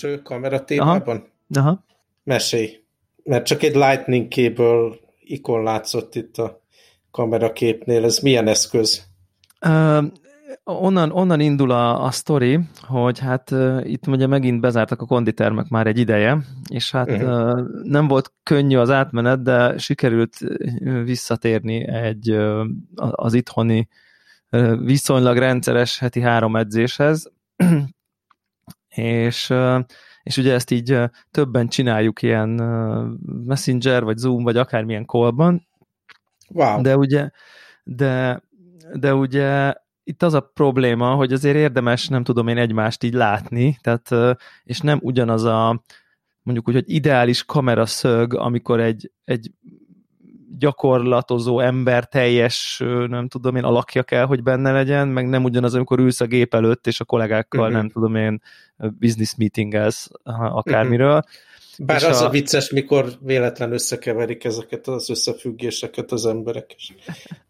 külső kamera témában? Aha. Aha. Mesélj. Mert csak egy lightning cable ikon látszott itt a kameraképnél. Ez milyen eszköz? Uh, onnan, onnan indul a, a sztori, hogy hát uh, itt ugye megint bezártak a konditermek már egy ideje, és hát uh-huh. uh, nem volt könnyű az átmenet, de sikerült visszatérni egy uh, az itthoni uh, viszonylag rendszeres heti három edzéshez, és és ugye ezt így többen csináljuk ilyen Messenger, vagy Zoom, vagy akármilyen callban, wow. de ugye de, de ugye itt az a probléma, hogy azért érdemes, nem tudom én, egymást így látni, tehát, és nem ugyanaz a, mondjuk úgy, hogy ideális kameraszög, amikor egy, egy gyakorlatozó ember teljes, nem tudom én, alakja kell, hogy benne legyen, meg nem ugyanaz, amikor ülsz a gép előtt, és a kollégákkal, uh-huh. nem tudom én, business meetingelsz akármiről. Uh-huh. Bár az a... a vicces, mikor véletlen összekeverik ezeket az összefüggéseket az emberek, és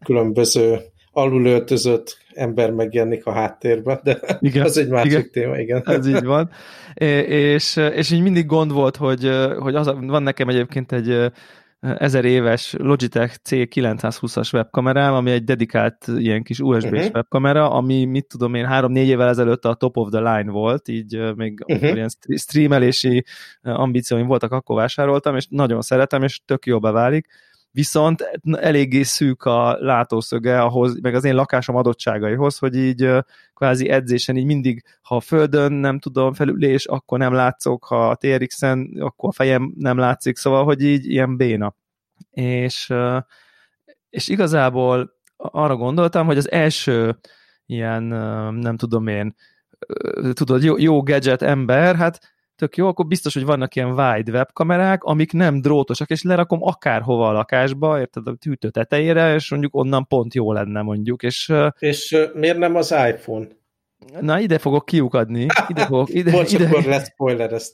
különböző alulöltözött ember megjelenik a háttérben, de igen, az egy másik igen, téma, igen. Ez így van. És, és így mindig gond volt, hogy, hogy az, van nekem egyébként egy ezer éves Logitech C920-as webkamerám, ami egy dedikált ilyen kis USB-s uh-huh. webkamera, ami mit tudom én, három-négy évvel ezelőtt a top of the line volt, így még uh-huh. ilyen streamelési ambícióim voltak, akkor vásároltam, és nagyon szeretem, és tök jó beválik viszont eléggé szűk a látószöge ahhoz, meg az én lakásom adottságaihoz, hogy így kvázi edzésen így mindig, ha a földön nem tudom felülés, akkor nem látszok, ha a TRX-en, akkor a fejem nem látszik, szóval, hogy így ilyen béna. És, és igazából arra gondoltam, hogy az első ilyen, nem tudom én, tudod, jó, jó gadget ember, hát tök jó, akkor biztos, hogy vannak ilyen wide webkamerák, amik nem drótosak, és lerakom akárhova a lakásba, érted, a tűtő tetejére, és mondjuk onnan pont jó lenne mondjuk. És, és miért nem az iPhone? Na, ide fogok kiukadni. Ide fogok, ide, Bocs, ide, akkor.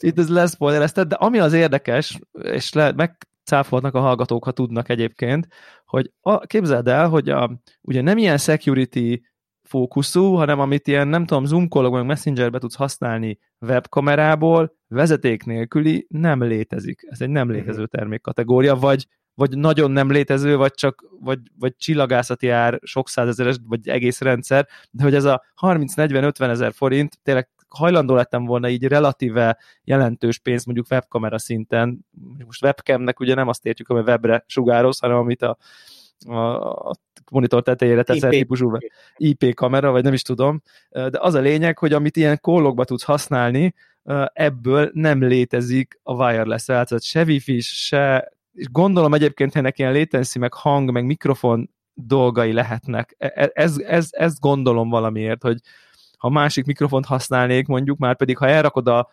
Itt leszpoilerezted, de ami az érdekes, és le, megcáfolnak a hallgatók, ha tudnak egyébként, hogy a, képzeld el, hogy a, ugye nem ilyen security fókuszú, hanem amit ilyen, nem tudom, zoom meg messengerbe tudsz használni webkamerából, vezeték nélküli nem létezik. Ez egy nem mhm. létező termékkategória, vagy, vagy nagyon nem létező, vagy csak vagy, vagy csillagászati ár sok százezeres, vagy egész rendszer, de hogy ez a 30-40-50 ezer forint tényleg hajlandó lettem volna így relatíve jelentős pénz mondjuk webkamera szinten, most webcamnek ugye nem azt értjük, ami webre sugároz, hanem amit a, a, a monitor tetejére teszel IP. típusú IP kamera, vagy nem is tudom, de az a lényeg, hogy amit ilyen kólokba tudsz használni, ebből nem létezik a wireless tehát se wifi se, és gondolom egyébként, hogy ennek ilyen latency, meg hang, meg mikrofon dolgai lehetnek. E, e, ez, ez, ezt gondolom valamiért, hogy ha másik mikrofont használnék, mondjuk már pedig, ha elrakod a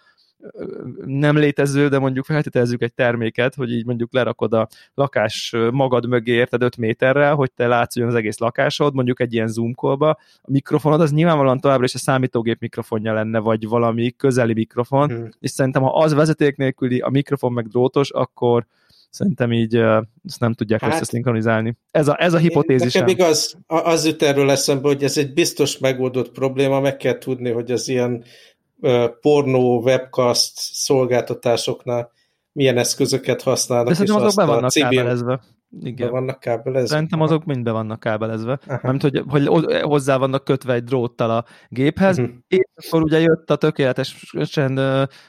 nem létező, de mondjuk feltételezzük egy terméket, hogy így mondjuk lerakod a lakás magad mögé érted 5 méterrel, hogy te látszódjon az egész lakásod, mondjuk egy ilyen zoom callba. A mikrofonod az nyilvánvalóan továbbra is a számítógép mikrofonja lenne, vagy valami közeli mikrofon, hmm. és szerintem ha az vezeték nélküli, a mikrofon meg drótos, akkor szerintem így ezt nem tudják hát, összeszinkronizálni. Ez a, ez a hipotézis. Nekem igaz, az jut erről eszembe, hogy ez egy biztos megoldott probléma, meg kell tudni, hogy az ilyen pornó, webcast szolgáltatásoknál milyen eszközöket használnak. De szerintem azok be vannak kábelezve. Igen. Be vannak kábelezve? Szerintem azok mind be vannak kábelezve. Nem hogy, hogy hozzá vannak kötve egy dróttal a géphez, uh-huh. és akkor ugye jött a tökéletesen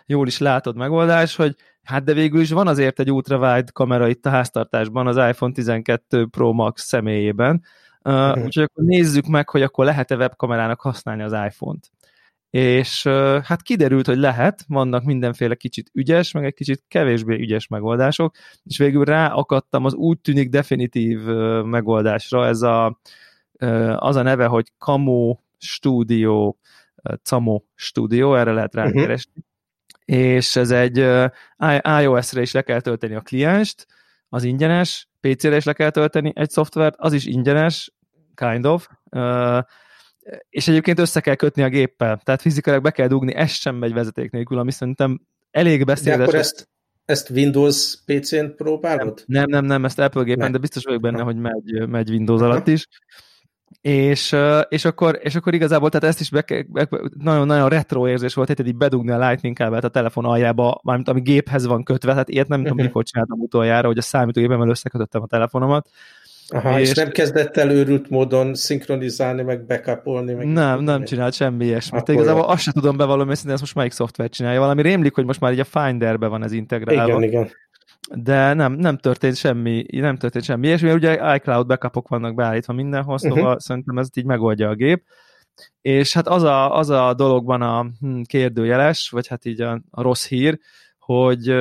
jól is látod megoldás, hogy hát de végül is van azért egy ultrawide kamera itt a háztartásban az iPhone 12 Pro Max személyében, uh-huh. úgyhogy akkor nézzük meg, hogy akkor lehet-e webkamerának használni az iPhone-t és hát kiderült, hogy lehet, vannak mindenféle kicsit ügyes, meg egy kicsit kevésbé ügyes megoldások, és végül ráakadtam az úgy tűnik definitív megoldásra, ez a, az a neve, hogy Camo Studio, Camo Studio, erre lehet mhm. rákeresni, uh-huh. és ez egy iOS-re is le kell tölteni a klienst, az ingyenes, PC-re is le kell tölteni egy szoftvert, az is ingyenes, kind of, és egyébként össze kell kötni a géppel, tehát fizikailag be kell dugni, ez sem megy vezeték nélkül, ami szerintem elég beszédes. De akkor ezt, ezt Windows PC-n próbálod? Nem, nem, nem, ezt Apple gépen, nem. de biztos vagyok benne, hogy megy, megy Windows alatt is. és, és, akkor, és akkor igazából, tehát ezt is nagyon-nagyon retro érzés volt, hogy így bedugni a Lightning kábelt a telefon aljába, mármint ami géphez van kötve, tehát ilyet nem tudom, mikor csináltam utoljára, hogy a számítógépemmel összekötöttem a telefonomat, Aha, és, és nem kezdett el őrült módon szinkronizálni, meg backupolni? Meg nem, nem csinált semmi ilyesmit. Akkor igazából azt sem tudom bevallom őszintén, ezt most melyik szoftver csinálja. Valami rémlik, hogy most már így a Finderbe van ez integrálva. Igen, igen. De nem, nem történt semmi, nem történt semmi. És ugye iCloud backupok vannak beállítva mindenhol, szóval uh-huh. szerintem ez így megoldja a gép. És hát az a, az a dologban a hm, kérdőjeles, vagy hát így a, a rossz hír, hogy,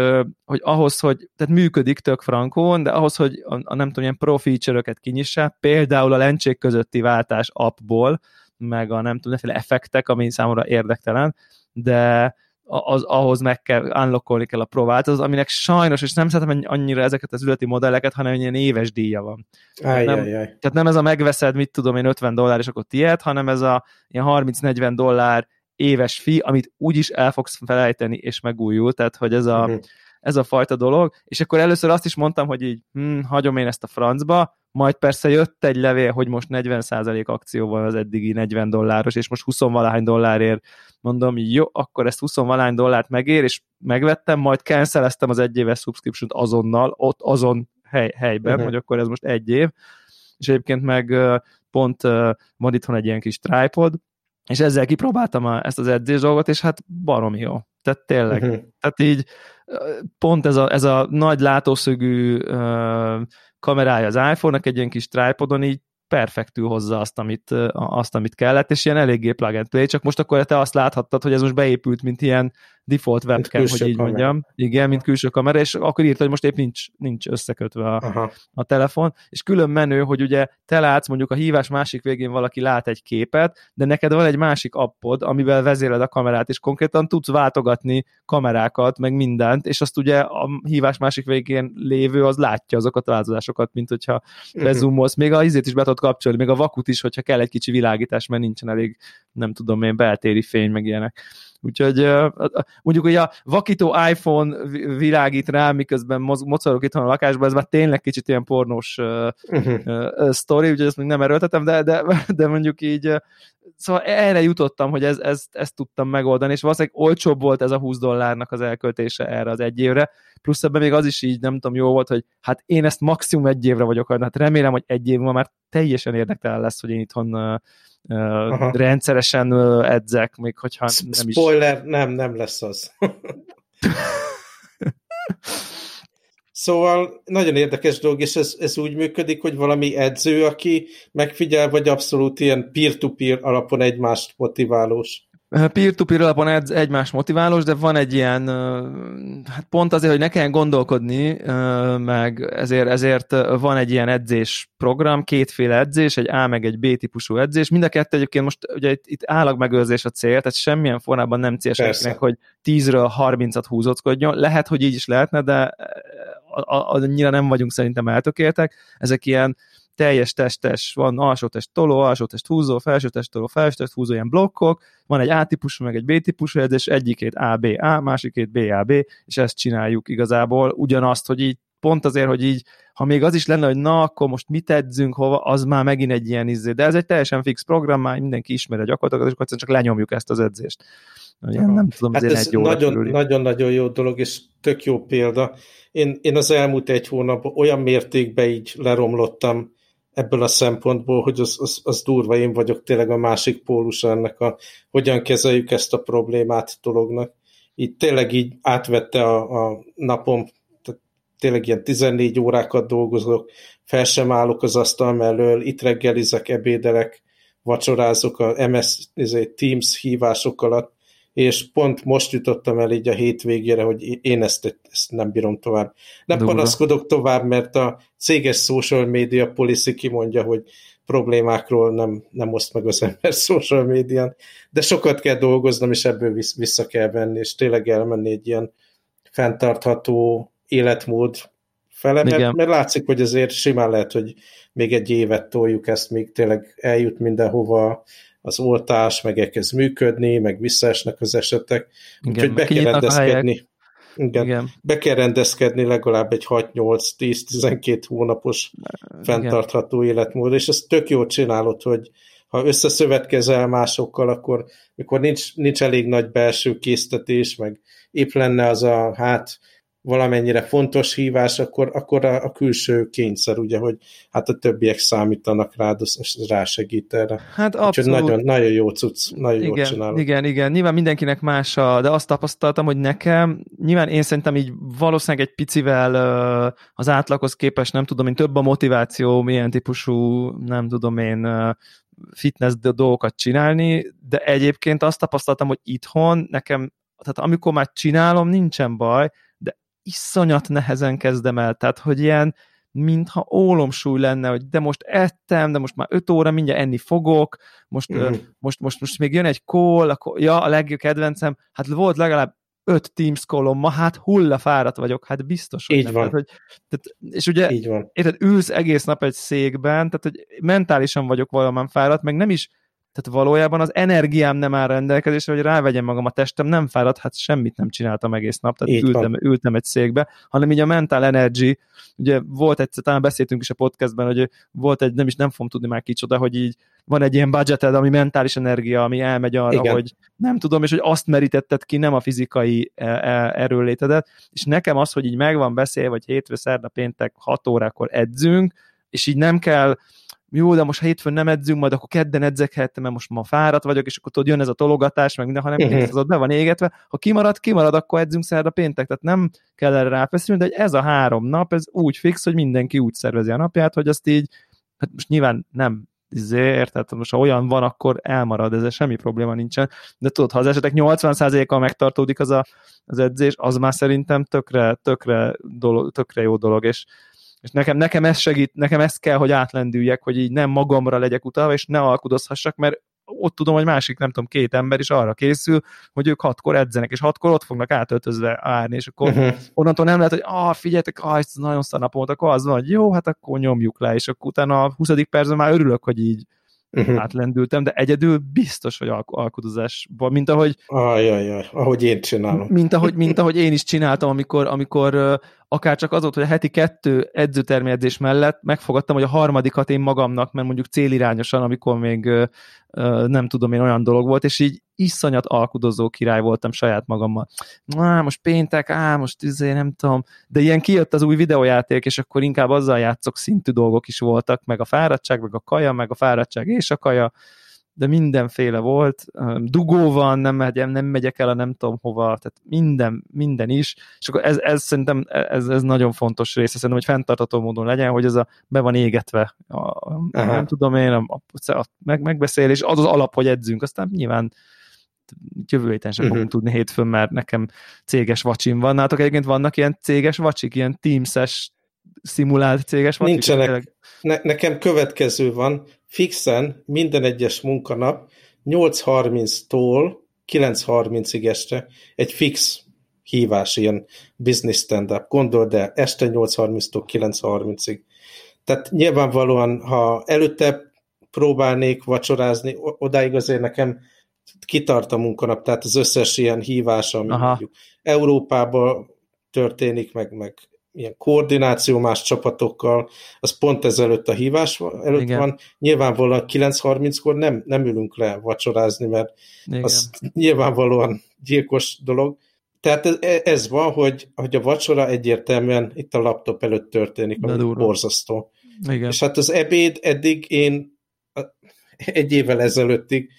hogy ahhoz, hogy, tehát működik tök frankón, de ahhoz, hogy a, a nem tudom, ilyen pro feature-öket kinyissa, például a lencsék közötti váltás appból, meg a nem tudom, effektek, ami számomra érdektelen, de az, ahhoz meg kell, unlockolni kell a Pro változat, aminek sajnos, és nem szeretem annyira ezeket az üzleti modelleket, hanem ilyen éves díja van. Áj, nem. Tehát nem ez a megveszed, mit tudom én, 50 dollár, és akkor tiéd, hanem ez a ilyen 30-40 dollár éves fi, amit úgyis el fogsz felejteni, és megújul, tehát hogy ez a, uh-huh. ez a fajta dolog, és akkor először azt is mondtam, hogy így, hm, hagyom én ezt a francba, majd persze jött egy levél, hogy most 40% akció van az eddigi 40 dolláros, és most 20 valány dollárért. Mondom, jó, akkor ezt 20 valány dollárt megér, és megvettem, majd canceleztem az egyéves subscription azonnal, ott azon hely, helyben, uh-huh. hogy akkor ez most egy év, és egyébként meg pont van itthon egy ilyen kis tripod, és ezzel kipróbáltam a, ezt az edzés dolgot, és hát baromi jó. Tehát tényleg. Uh-huh. Tehát így pont ez a, ez a nagy látószögű uh, kamerája az iPhone-nak egy ilyen kis tripodon így perfektül hozza azt, amit, azt, amit kellett, és ilyen eléggé plug and play, csak most akkor te azt láthattad, hogy ez most beépült, mint ilyen default webcam, hogy így kamera. mondjam. Igen, mint külső kamera, és akkor írta, hogy most épp nincs, nincs összekötve a, a telefon, és külön menő, hogy ugye te látsz, mondjuk a hívás másik végén valaki lát egy képet, de neked van egy másik appod, amivel vezéled a kamerát, és konkrétan tudsz váltogatni kamerákat, meg mindent, és azt ugye a hívás másik végén lévő az látja azokat a változásokat, mint hogyha mhm. bezumolsz. Még a izét is be tudod kapcsolni, még a vakut is, hogyha kell egy kicsi világítás, mert nincsen elég, nem tudom én, beltéri fény, meg ilyenek. Úgyhogy mondjuk, hogy a vakító iPhone világít rá, miközben mocorok itt a lakásban, ez már tényleg kicsit ilyen pornós uh-huh. sztori, úgyhogy ezt még nem erőltetem, de, de, de mondjuk így szóval erre jutottam, hogy ez, ez, ezt tudtam megoldani, és valószínűleg olcsóbb volt ez a 20 dollárnak az elköltése erre az egy évre, plusz ebben még az is így, nem tudom, jó volt, hogy hát én ezt maximum egy évre vagyok, hát remélem, hogy egy év már teljesen érdektelen lesz, hogy én itthon Aha. rendszeresen edzek, még hogyha nem is... Spoiler, nem, nem lesz az. Szóval nagyon érdekes dolog, és ez, ez úgy működik, hogy valami edző, aki megfigyel, vagy abszolút ilyen peer-to-peer -peer alapon egymást motiválós. Peer-to-peer alapon edz egymás motiválós, de van egy ilyen, hát pont azért, hogy ne kelljen gondolkodni, meg ezért, ezért van egy ilyen edzés program, kétféle edzés, egy A meg egy B típusú edzés. Mind a kettő egyébként most ugye itt, itt állagmegőrzés a cél, tehát semmilyen formában nem cél senkinek, hogy 10-ről 30-at húzóckodjon. Lehet, hogy így is lehetne, de annyira nem vagyunk szerintem eltökéltek. Ezek ilyen teljes testes, van alsó test toló, alsó test húzó, felső test toló, felső test húzó, ilyen blokkok, van egy A-típusú, meg egy B-típusú edzés, egyikét A-B-A, másikét B-A-B, és ezt csináljuk igazából, ugyanazt, hogy így pont azért, hogy így, ha még az is lenne, hogy na, akkor most mit edzünk hova, az már megint egy ilyen izé. De ez egy teljesen fix program, már mindenki ismeri a gyakorlatokat, és akkor csak lenyomjuk ezt az edzést. Ilyen, nem tudom, hát ez nagyon-nagyon jó dolog, és tök jó példa. Én, én az elmúlt egy hónapban olyan mértékben így leromlottam ebből a szempontból, hogy az, az, az durva, én vagyok tényleg a másik pólusa ennek a, hogyan kezeljük ezt a problémát dolognak. Így tényleg így átvette a, a napom, tehát tényleg ilyen 14 órákat dolgozok, fel sem állok az asztal mellől, itt reggelizek, ebédelek, vacsorázok a MS izé, Teams hívások alatt, és pont most jutottam el így a hétvégére, hogy én ezt, ezt nem bírom tovább. Nem Durva. panaszkodok tovább, mert a céges social media policy kimondja, hogy problémákról nem, nem oszt meg az ember social médián, de sokat kell dolgoznom, és ebből vissza kell venni, és tényleg elmenni egy ilyen fenntartható életmód fele, mert, mert látszik, hogy azért simán lehet, hogy még egy évet toljuk ezt, még tényleg eljut mindenhova az oltás, meg elkezd működni, meg visszaesnek az esetek, Igen, úgyhogy be kell rendezkedni. Igen. Igen. Be kell rendezkedni legalább egy 6-8-10-12 hónapos Igen. fenntartható életmód, és ezt tök jól csinálod, hogy ha összeszövetkezel másokkal, akkor mikor nincs, nincs elég nagy belső késztetés, meg épp lenne az a hát valamennyire fontos hívás, akkor, akkor a, a külső kényszer, ugye, hogy hát a többiek számítanak rád, és rásegít erre. Hát abszolút. nagyon, nagyon jó cucc, nagyon igen, jól csinálod. Igen, igen, nyilván mindenkinek más, a, de azt tapasztaltam, hogy nekem, nyilván én szerintem így valószínűleg egy picivel az átlaghoz képest, nem tudom én, több a motiváció, milyen típusú, nem tudom én, fitness dolgokat csinálni, de egyébként azt tapasztaltam, hogy itthon nekem, tehát amikor már csinálom, nincsen baj, iszonyat nehezen kezdem el, tehát hogy ilyen, mintha ólomsúly lenne, hogy de most ettem, de most már öt óra, mindjárt enni fogok, most, mm. most, most, most még jön egy call, akkor, ja, a legjobb kedvencem, hát volt legalább öt Teams callom ma, hát hullafáradt vagyok, hát biztos, hogy Így nem. van. Tehát, hogy, tehát, és ugye, Így van. érted, ülsz egész nap egy székben, tehát hogy mentálisan vagyok valamán fáradt, meg nem is tehát valójában az energiám nem áll rendelkezésre, hogy rávegyem magam a testem, nem fáradt, hát semmit nem csináltam egész nap, tehát ültem, ültem egy székbe, hanem így a mental energy, ugye volt egy, talán beszéltünk is a podcastben, hogy volt egy, nem is nem fogom tudni már kicsoda, hogy így van egy ilyen budgeted, ami mentális energia, ami elmegy arra, Igen. hogy nem tudom, és hogy azt merítetted ki, nem a fizikai e, e, erőlétedet, és nekem az, hogy így megvan beszél, vagy hétfő, szerda, péntek, 6 órakor edzünk, és így nem kell jó, de most hétfőn nem edzünk, majd akkor kedden edzek helyette, mert most ma fáradt vagyok, és akkor tudod, jön ez a tologatás, meg minden, hanem uh-huh. az ott be van égetve. Ha kimarad, kimarad, akkor edzünk szerda péntek, tehát nem kell erre ráfeszülni, de ez a három nap, ez úgy fix, hogy mindenki úgy szervezi a napját, hogy azt így, hát most nyilván nem izé, tehát most ha olyan van, akkor elmarad, ez semmi probléma nincsen, de tudod, ha az esetek 80%-kal megtartódik az a, az edzés, az már szerintem tökre, tökre, dolog, tökre jó dolog, és és nekem, nekem ez segít, nekem ezt kell, hogy átlendüljek, hogy így nem magamra legyek utalva, és ne alkudozhassak, mert ott tudom, hogy másik, nem tudom, két ember is arra készül, hogy ők hatkor edzenek, és hatkor ott fognak átöltözve állni, és akkor uh-huh. onnantól nem lehet, hogy ah, figyeljetek, ah, ez nagyon szar napot, akkor az van, hogy jó, hát akkor nyomjuk le, és akkor utána a 20. percben már örülök, hogy így uh-huh. átlendültem, de egyedül biztos, hogy alk- alkudozásban, mint ahogy... Ajajaj, ahogy én csinálom. Mint ahogy, mint ahogy én is csináltam, amikor, amikor akár csak az volt, hogy a heti kettő edzőtermédzés mellett megfogadtam, hogy a harmadikat én magamnak, mert mondjuk célirányosan, amikor még nem tudom én olyan dolog volt, és így iszonyat alkudozó király voltam saját magammal. Á, most péntek, á, most izé, nem tudom, de ilyen kijött az új videójáték, és akkor inkább azzal játszok szintű dolgok is voltak, meg a fáradtság, meg a kaja, meg a fáradtság és a kaja, de mindenféle volt. Dugó van, nem, megyem, nem megyek el a nem tudom hova, tehát minden, minden is. És akkor ez, ez szerintem ez, ez nagyon fontos része, szerintem, hogy fenntartató módon legyen, hogy ez a, be van égetve, a, a, nem tudom én, a, a, a meg, megbeszélés, az az alap, hogy edzünk, aztán nyilván jövő héten sem uh-huh. fogunk tudni hétfőn, mert nekem céges vacsim van. Nátok egyébként vannak ilyen céges vacsik, ilyen Teams-es szimulált céges vacsik? Nincsenek. Ne, nekem következő van, fixen minden egyes munkanap 8.30-tól 9.30-ig este egy fix hívás, ilyen business stand-up. Gondold el, este 8.30-tól 9.30-ig. Tehát nyilvánvalóan, ha előtte próbálnék vacsorázni, odáig azért nekem kitart a munkanap, tehát az összes ilyen hívás, ami Aha. mondjuk Európában történik, meg, meg ilyen koordináció más csapatokkal, az pont ezelőtt a hívás előtt Igen. van. Nyilvánvalóan 9.30-kor nem, nem ülünk le vacsorázni, mert Igen. az nyilvánvalóan gyilkos dolog. Tehát ez, ez van, hogy, hogy a vacsora egyértelműen itt a laptop előtt történik, ami borzasztó. Igen. És hát az ebéd eddig én egy évvel ezelőttig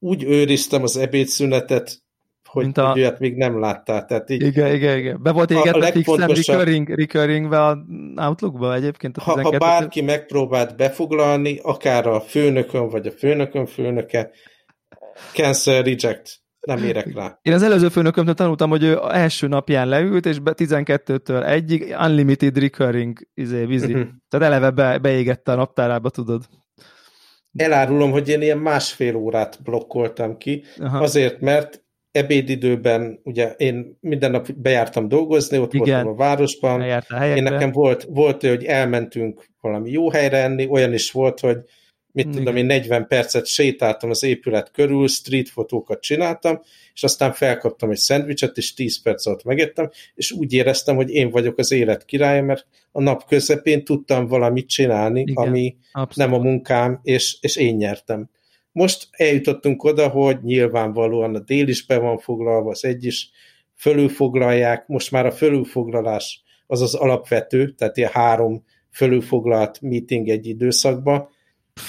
úgy őriztem az ebédszünetet, hogy, Mint a... olyat még nem láttál. Tehát így igen, igen, igen. Be volt égetve fixen recurring, recurringbe a Outlookba egyébként? A ha, ha bárki megpróbált befoglalni, akár a főnökön, vagy a főnökön főnöke, cancel, reject. Nem érek rá. Én az előző főnökömtől tanultam, hogy ő első napján leült, és 12-től egyig unlimited recurring izé, vízi. Uh-huh. Tehát eleve be, beégette a naptárába, tudod. Elárulom, hogy én ilyen másfél órát blokkoltam ki, Aha. azért, mert ebédidőben, ugye én minden nap bejártam dolgozni, ott Igen. voltam a városban. Én nekem volt, volt, hogy elmentünk valami jó helyre enni, olyan is volt, hogy mit Igen. tudom én, 40 percet sétáltam az épület körül, street fotókat csináltam, és aztán felkaptam egy szendvicset, és 10 perc alatt megettem, és úgy éreztem, hogy én vagyok az élet királya, mert a nap közepén tudtam valamit csinálni, Igen, ami abszolút. nem a munkám, és, és én nyertem. Most eljutottunk oda, hogy nyilvánvalóan a dél is be van foglalva, az egy is fölülfoglalják, most már a fölülfoglalás az az alapvető, tehát ilyen három fölülfoglalt meeting egy időszakban,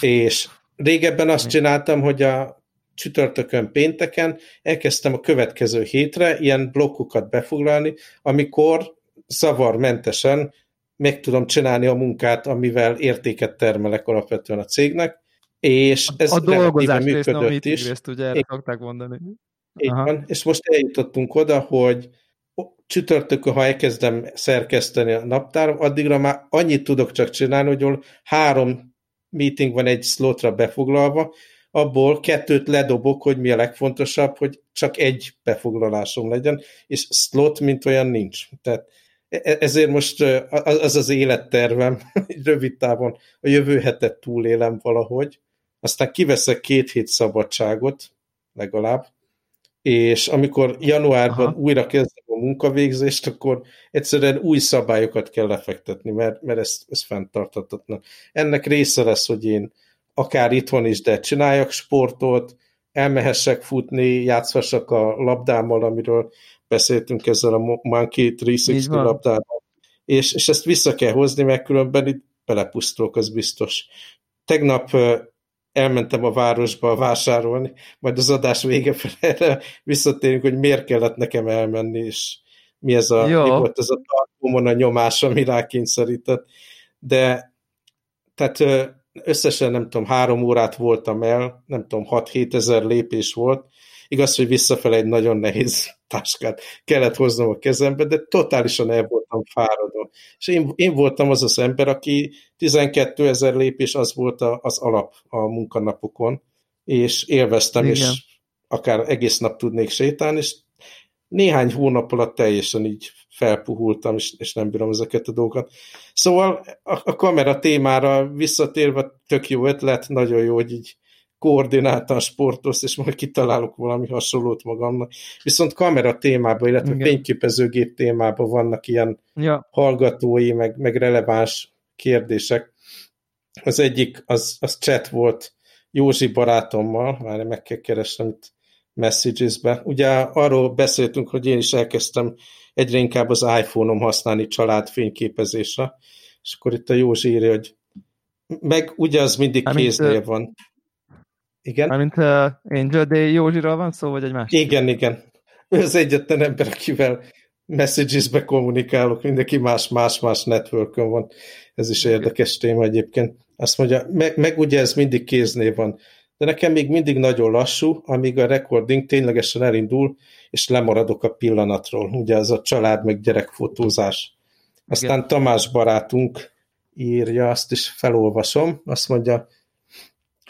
és régebben azt csináltam, hogy a csütörtökön, pénteken elkezdtem a következő hétre ilyen blokkokat befoglalni, amikor zavarmentesen meg tudom csinálni a munkát, amivel értéket termelek alapvetően a cégnek, és ez a dolgozás működött részt, is. Részt, ugye erre szokták mondani. Igen, és most eljutottunk oda, hogy csütörtökön, ha elkezdem szerkeszteni a naptáram, addigra már annyit tudok csak csinálni, hogy három meeting van egy slotra befoglalva, abból kettőt ledobok, hogy mi a legfontosabb, hogy csak egy befoglalásom legyen, és slot, mint olyan nincs. Tehát e-, e-, ezért most az az élettervem, rövid távon a jövő hetet túlélem valahogy, aztán kiveszek két hét szabadságot, legalább, és amikor januárban Aha. újra kezdem munkavégzést, akkor egyszerűen új szabályokat kell lefektetni, mert, mert ez, ez fenntartatatlan. Ennek része lesz, hogy én akár itthon is, de csináljak sportot, elmehessek futni, játszhassak a labdámmal, amiről beszéltünk ezzel a Monkey 360 labdával, és, és ezt vissza kell hozni, mert különben itt belepusztulok, az biztos. Tegnap elmentem a városba vásárolni, majd az adás vége felé visszatérünk, hogy miért kellett nekem elmenni, és mi ez a, mi volt ez a tartómon a nyomás, ami rákényszerített. De tehát összesen nem tudom, három órát voltam el, nem tudom, 6-7 ezer lépés volt, Igaz, hogy visszafele egy nagyon nehéz táskát kellett hoznom a kezembe, de totálisan el voltam fáradva. És én, én voltam az az ember, aki 12 ezer lépés az volt a, az alap a munkanapokon, és élveztem, Igen. és akár egész nap tudnék sétálni, és néhány hónap alatt teljesen így felpuhultam, és, és nem bírom ezeket a dolgokat. Szóval a, a kamera témára visszatérve tök jó ötlet, nagyon jó, hogy így koordináltan sportolsz, és majd kitalálok valami hasonlót magamnak. Viszont kamera témában, illetve Igen. fényképezőgép témában vannak ilyen ja. hallgatói, meg, meg releváns kérdések. Az egyik, az, az chat volt Józsi barátommal, már meg kell keresnem itt messages-be. Ugye arról beszéltünk, hogy én is elkezdtem egyre inkább az iPhone-om használni család fényképezésre, és akkor itt a Józsi írja, hogy meg ugye az mindig kéznél van. Igen. Mármint uh, Angel Day Józsiról van szó, vagy egy másik? Igen, igen. Ő az egyetlen ember, akivel messages-be kommunikálok, mindenki más-más-más networkön van. Ez is érdekes téma egyébként. Azt mondja, meg, meg ugye ez mindig kéznév van, de nekem még mindig nagyon lassú, amíg a recording ténylegesen elindul, és lemaradok a pillanatról. Ugye ez a család meg gyerekfotózás. Aztán Igen. Tamás barátunk írja, azt is felolvasom, azt mondja,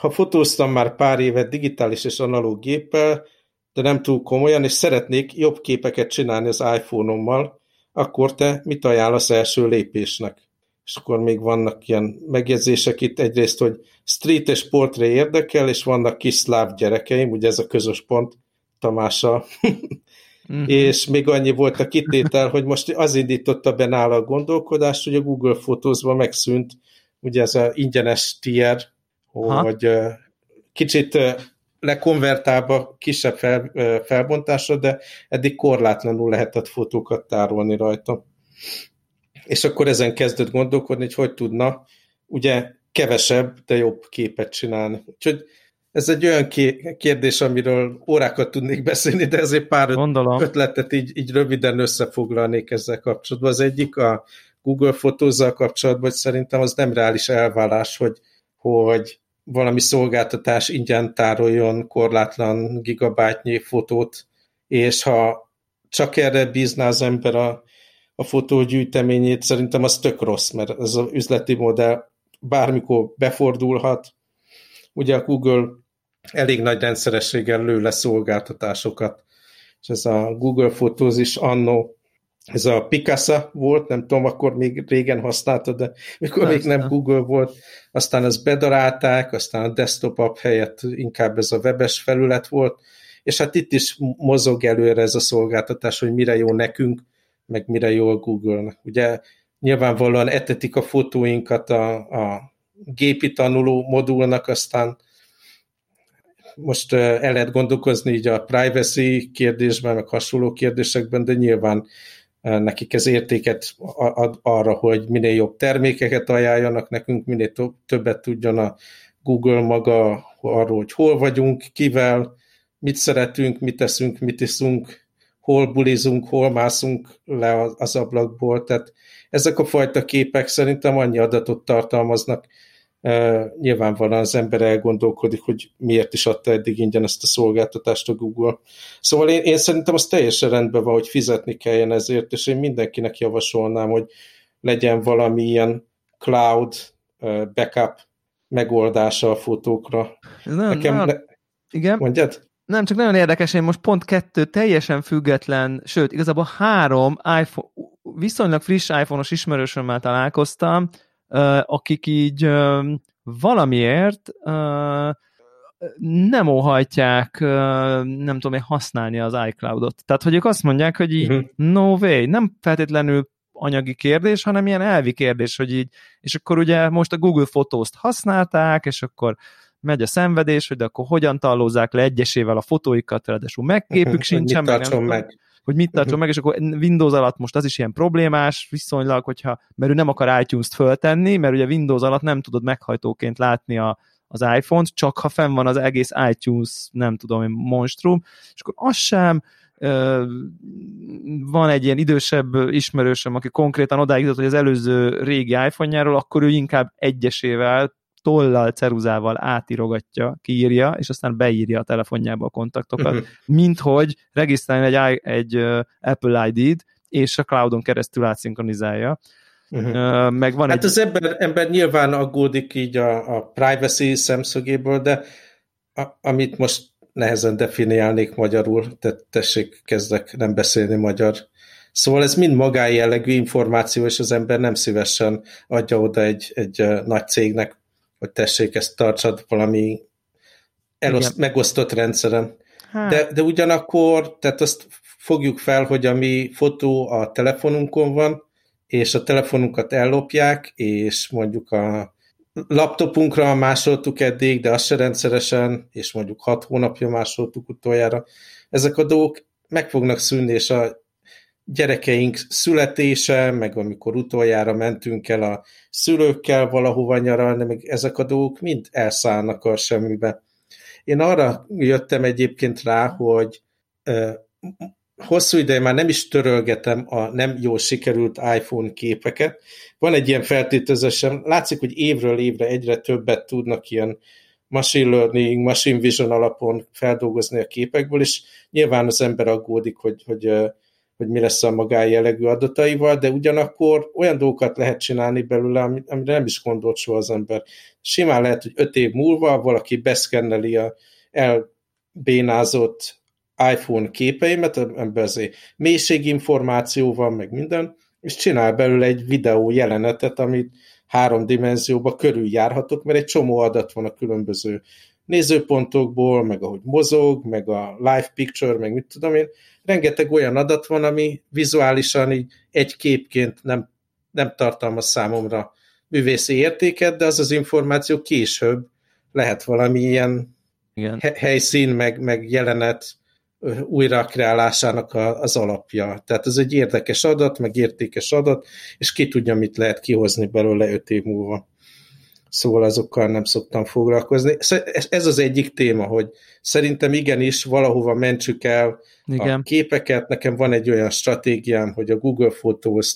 ha fotóztam már pár évet digitális és analóg géppel, de nem túl komolyan, és szeretnék jobb képeket csinálni az iPhone-ommal, akkor te mit ajánlasz első lépésnek? És akkor még vannak ilyen megjegyzések itt egyrészt, hogy street és portré érdekel, és vannak kis szláv gyerekeim, ugye ez a közös pont Tamása. Mm-hmm. és még annyi volt a kitétel, hogy most az indította be nála a gondolkodást, hogy a Google fotózva megszűnt ugye ez a ingyenes tier hogy ha. kicsit lekonvertálva kisebb fel, felbontásra, de eddig korlátlanul lehetett fotókat tárolni rajta. És akkor ezen kezdett gondolkodni, hogy hogy tudna ugye kevesebb, de jobb képet csinálni. Úgyhogy ez egy olyan kérdés, amiről órákat tudnék beszélni, de ezért pár Gondolom. ötletet így, így röviden összefoglalnék ezzel kapcsolatban. Az egyik a Google fotózzal kapcsolatban, hogy szerintem az nem reális elvállás, hogy, hogy valami szolgáltatás ingyen tároljon korlátlan gigabájtnyi fotót, és ha csak erre bízná az ember a, a fotógyűjteményét, szerintem az tök rossz, mert ez az üzleti modell bármikor befordulhat. Ugye a Google elég nagy rendszerességgel lő le szolgáltatásokat, és ez a Google Photos is annó ez a Picasa volt, nem tudom, akkor még régen használtad, de mikor Persze. még nem Google volt, aztán ezt bedarálták, aztán a desktop app helyett inkább ez a webes felület volt, és hát itt is mozog előre ez a szolgáltatás, hogy mire jó nekünk, meg mire jó a Google-nek. Ugye nyilvánvalóan etetik a fotóinkat a, a gépi tanuló modulnak, aztán most el lehet gondolkozni így a privacy kérdésben, meg hasonló kérdésekben, de nyilván nekik ez értéket ad arra, hogy minél jobb termékeket ajánljanak nekünk, minél többet tudjon a Google maga arról, hogy hol vagyunk, kivel, mit szeretünk, mit teszünk, mit iszunk, hol bulizunk, hol mászunk le az ablakból. Tehát ezek a fajta képek szerintem annyi adatot tartalmaznak, nyilvánvalóan az ember elgondolkodik, hogy miért is adta eddig ingyen ezt a szolgáltatást a Google. Szóval én, én szerintem az teljesen rendben van, hogy fizetni kelljen ezért, és én mindenkinek javasolnám, hogy legyen valami ilyen cloud backup megoldása a fotókra. Nagyon, Nekem nagyon, le... Igen? Mondjad? Nem, csak nagyon érdekes, én most pont kettő teljesen független, sőt, igazából három iPhone, viszonylag friss iPhone-os ismerősömmel találkoztam, akik így valamiért nem óhajtják, nem tudom én, használni az iCloud-ot. Tehát, hogy ők azt mondják, hogy így uh-huh. no way, nem feltétlenül anyagi kérdés, hanem ilyen elvi kérdés, hogy így, és akkor ugye most a Google Photos-t használták, és akkor megy a szenvedés, hogy de akkor hogyan tallózzák le egyesével a fotóikat, ráadásul megképük sincsen, meg meg hogy mit tartson meg, és akkor Windows alatt most az is ilyen problémás, viszonylag, hogyha, mert ő nem akar iTunes-t föltenni, mert ugye Windows alatt nem tudod meghajtóként látni a, az iPhone-t, csak ha fenn van az egész iTunes, nem tudom én, monstrum, és akkor az sem, van egy ilyen idősebb ismerősöm, aki konkrétan odáig jutott, hogy az előző régi iPhone-járól, akkor ő inkább egyesével tollal, ceruzával átirogatja, kiírja, és aztán beírja a telefonjába a kontaktokat, uh-huh. mint hogy regisztrálni egy, egy Apple ID-t, és a cloudon keresztül átszinkronizálja. Uh-huh. Meg van hát egy... az ember, ember nyilván aggódik így a, a privacy szemszögéből, de a, amit most nehezen definiálnék magyarul, tehát tessék, kezdek nem beszélni magyar. Szóval ez mind magájellegű információ, és az ember nem szívesen adja oda egy, egy nagy cégnek, hogy tessék, ezt tartsad valami eloszt, megosztott rendszeren. Hát. De, de ugyanakkor, tehát azt fogjuk fel, hogy a mi fotó a telefonunkon van, és a telefonunkat ellopják, és mondjuk a laptopunkra másoltuk eddig, de azt se rendszeresen, és mondjuk hat hónapja másoltuk utoljára. Ezek a dolgok meg fognak szűnni, és a gyerekeink születése, meg amikor utoljára mentünk el a szülőkkel valahova nyaralni, meg ezek a dolgok mind elszállnak a semmibe. Én arra jöttem egyébként rá, hogy uh, hosszú ideje már nem is törölgetem a nem jól sikerült iPhone képeket. Van egy ilyen feltételezésem, látszik, hogy évről évre egyre többet tudnak ilyen machine learning, machine vision alapon feldolgozni a képekből, és nyilván az ember aggódik, hogy, hogy hogy mi lesz a magájellegű adataival, de ugyanakkor olyan dolgokat lehet csinálni belőle, amire nem is gondolt soha az ember. Simán lehet, hogy öt év múlva valaki beszkenneli a elbénázott iPhone képeimet, ebben azért mélységinformáció van, meg minden, és csinál belőle egy videó jelenetet, amit három dimenzióba körüljárhatok, mert egy csomó adat van a különböző nézőpontokból, meg ahogy mozog, meg a live picture, meg mit tudom én, rengeteg olyan adat van, ami vizuálisan így egy képként nem, nem tartalmaz számomra művészi értéket, de az az információ később lehet valami ilyen Igen. helyszín, meg, meg jelenet újra kreálásának a, az alapja. Tehát ez egy érdekes adat, meg értékes adat, és ki tudja, mit lehet kihozni belőle öt év múlva szóval azokkal nem szoktam foglalkozni. Ez az egyik téma, hogy szerintem igenis valahova mentsük el Igen. a képeket. Nekem van egy olyan stratégiám, hogy a Google Photos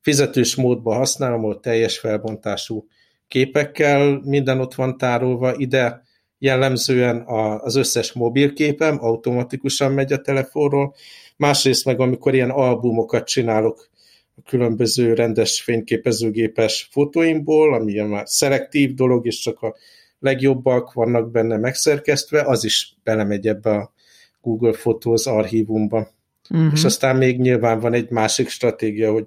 fizetős módban használom, ahol teljes felbontású képekkel minden ott van tárolva, ide jellemzően az összes mobilképem automatikusan megy a telefonról, másrészt meg amikor ilyen albumokat csinálok különböző rendes fényképezőgépes fotóimból, ami már szelektív dolog, és csak a legjobbak vannak benne megszerkesztve, az is belemegy ebbe a Google Photos archívumba. uh-huh. és aztán még nyilván van egy másik stratégia, hogy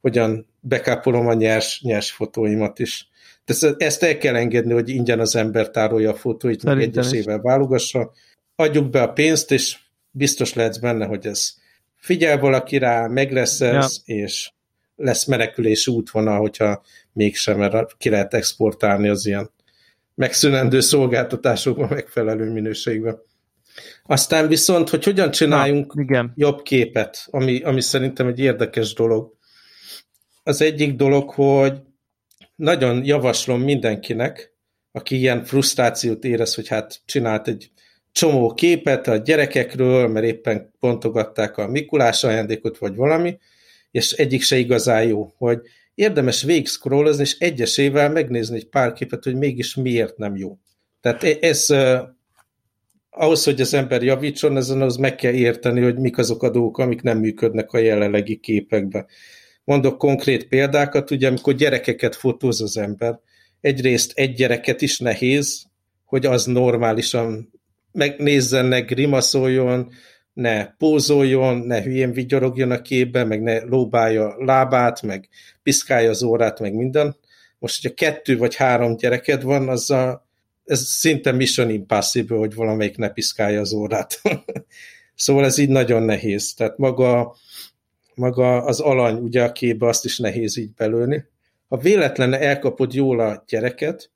hogyan bekápolom a nyers, nyers fotóimat is. De ezt el kell engedni, hogy ingyen az ember tárolja a fotóit, meg egyesével válogassa. Adjuk be a pénzt, és biztos lehetsz benne, hogy ez figyel valaki rá, meg lesz ez, ja. és lesz menekülési útvonal, hogyha mégsem, mert ki lehet exportálni az ilyen megszűnendő szolgáltatásokban megfelelő minőségben. Aztán viszont, hogy hogyan csináljunk Na, igen. jobb képet, ami, ami szerintem egy érdekes dolog. Az egyik dolog, hogy nagyon javaslom mindenkinek, aki ilyen frusztrációt érez, hogy hát csinált egy csomó képet a gyerekekről, mert éppen pontogatták a Mikulás ajándékot, vagy valami, és egyik se igazán jó, hogy érdemes végig scrollozni, és egyesével megnézni egy pár képet, hogy mégis miért nem jó. Tehát e- ez ahhoz, hogy az ember javítson, ezen az meg kell érteni, hogy mik azok a dolgok, amik nem működnek a jelenlegi képekben. Mondok konkrét példákat, ugye amikor gyerekeket fotóz az ember, egyrészt egy gyereket is nehéz, hogy az normálisan megnézzen, ne grimaszoljon, ne pózoljon, ne hülyén vigyorogjon a képbe, meg ne lóbálja lábát, meg piszkálja az órát, meg minden. Most, hogyha kettő vagy három gyereked van, azzal ez szinte mission impossible, hogy valamelyik ne piszkálja az órát. szóval ez így nagyon nehéz. Tehát maga, maga az alany ugye a képbe azt is nehéz így belőni. Ha véletlenül elkapod jól a gyereket,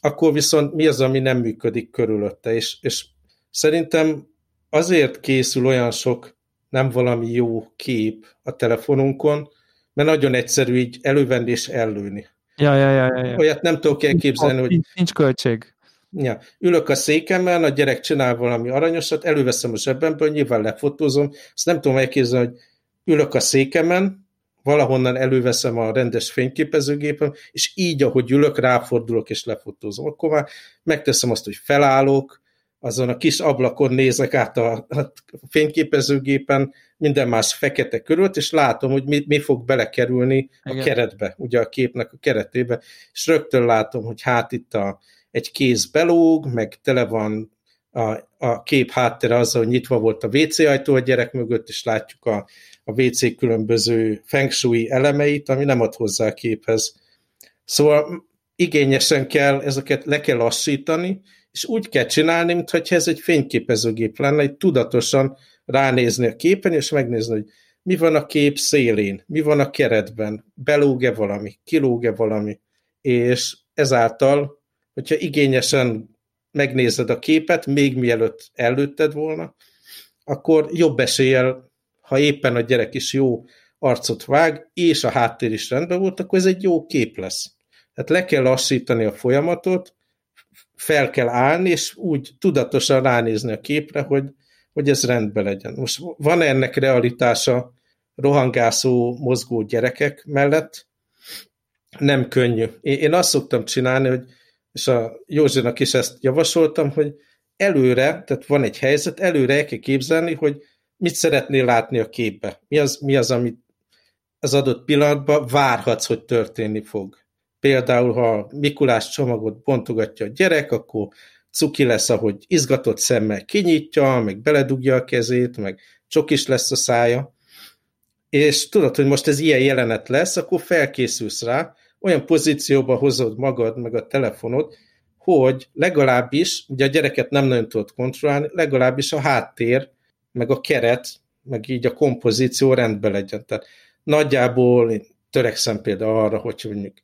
akkor viszont mi az, ami nem működik körülötte, és, és szerintem azért készül olyan sok nem valami jó kép a telefonunkon, mert nagyon egyszerű így elővenni és ellőni. Ja, ja, ja, ja, ja. Olyat nem tudok elképzelni, hogy... Nincs költség. Ja. Ülök a székemben, a gyerek csinál valami aranyosat, előveszem a zsebemből, nyilván lefotózom, azt nem tudom elképzelni, hogy ülök a székemen, valahonnan előveszem a rendes fényképezőgépem, és így, ahogy ülök, ráfordulok és lefotózom. Akkor már megteszem azt, hogy felállok, azon a kis ablakon nézek át a, a fényképezőgépen, minden más fekete körült, és látom, hogy mi, mi fog belekerülni a Igen. keretbe, ugye a képnek a keretébe, és rögtön látom, hogy hát itt a, egy kéz belóg, meg tele van a, a kép háttere azzal, hogy nyitva volt a WC ajtó a gyerek mögött, és látjuk a, a WC különböző feng shui elemeit, ami nem ad hozzá a képhez. Szóval igényesen kell, ezeket le kell lassítani, és úgy kell csinálni, mintha ez egy fényképezőgép lenne, egy tudatosan ránézni a képen, és megnézni, hogy mi van a kép szélén, mi van a keretben, belóg-e valami, kilóg-e valami, és ezáltal hogyha igényesen megnézed a képet, még mielőtt előtted volna, akkor jobb eséllyel, ha éppen a gyerek is jó arcot vág, és a háttér is rendben volt, akkor ez egy jó kép lesz. Tehát le kell lassítani a folyamatot, fel kell állni, és úgy tudatosan ránézni a képre, hogy, hogy ez rendben legyen. Most van ennek realitása rohangászó, mozgó gyerekek mellett? Nem könnyű. Én azt szoktam csinálni, hogy és a Józsinak is ezt javasoltam, hogy előre, tehát van egy helyzet, előre el kell képzelni, hogy mit szeretnél látni a képbe. Mi az, mi az amit az adott pillanatban várhatsz, hogy történni fog. Például, ha Mikulás csomagot bontogatja a gyerek, akkor cuki lesz, ahogy izgatott szemmel kinyitja, meg beledugja a kezét, meg csokis lesz a szája. És tudod, hogy most ez ilyen jelenet lesz, akkor felkészülsz rá, olyan pozícióba hozod magad, meg a telefonod, hogy legalábbis, ugye a gyereket nem nagyon tudod kontrollálni, legalábbis a háttér, meg a keret, meg így a kompozíció rendben legyen. Tehát nagyjából én törekszem például arra, hogy mondjuk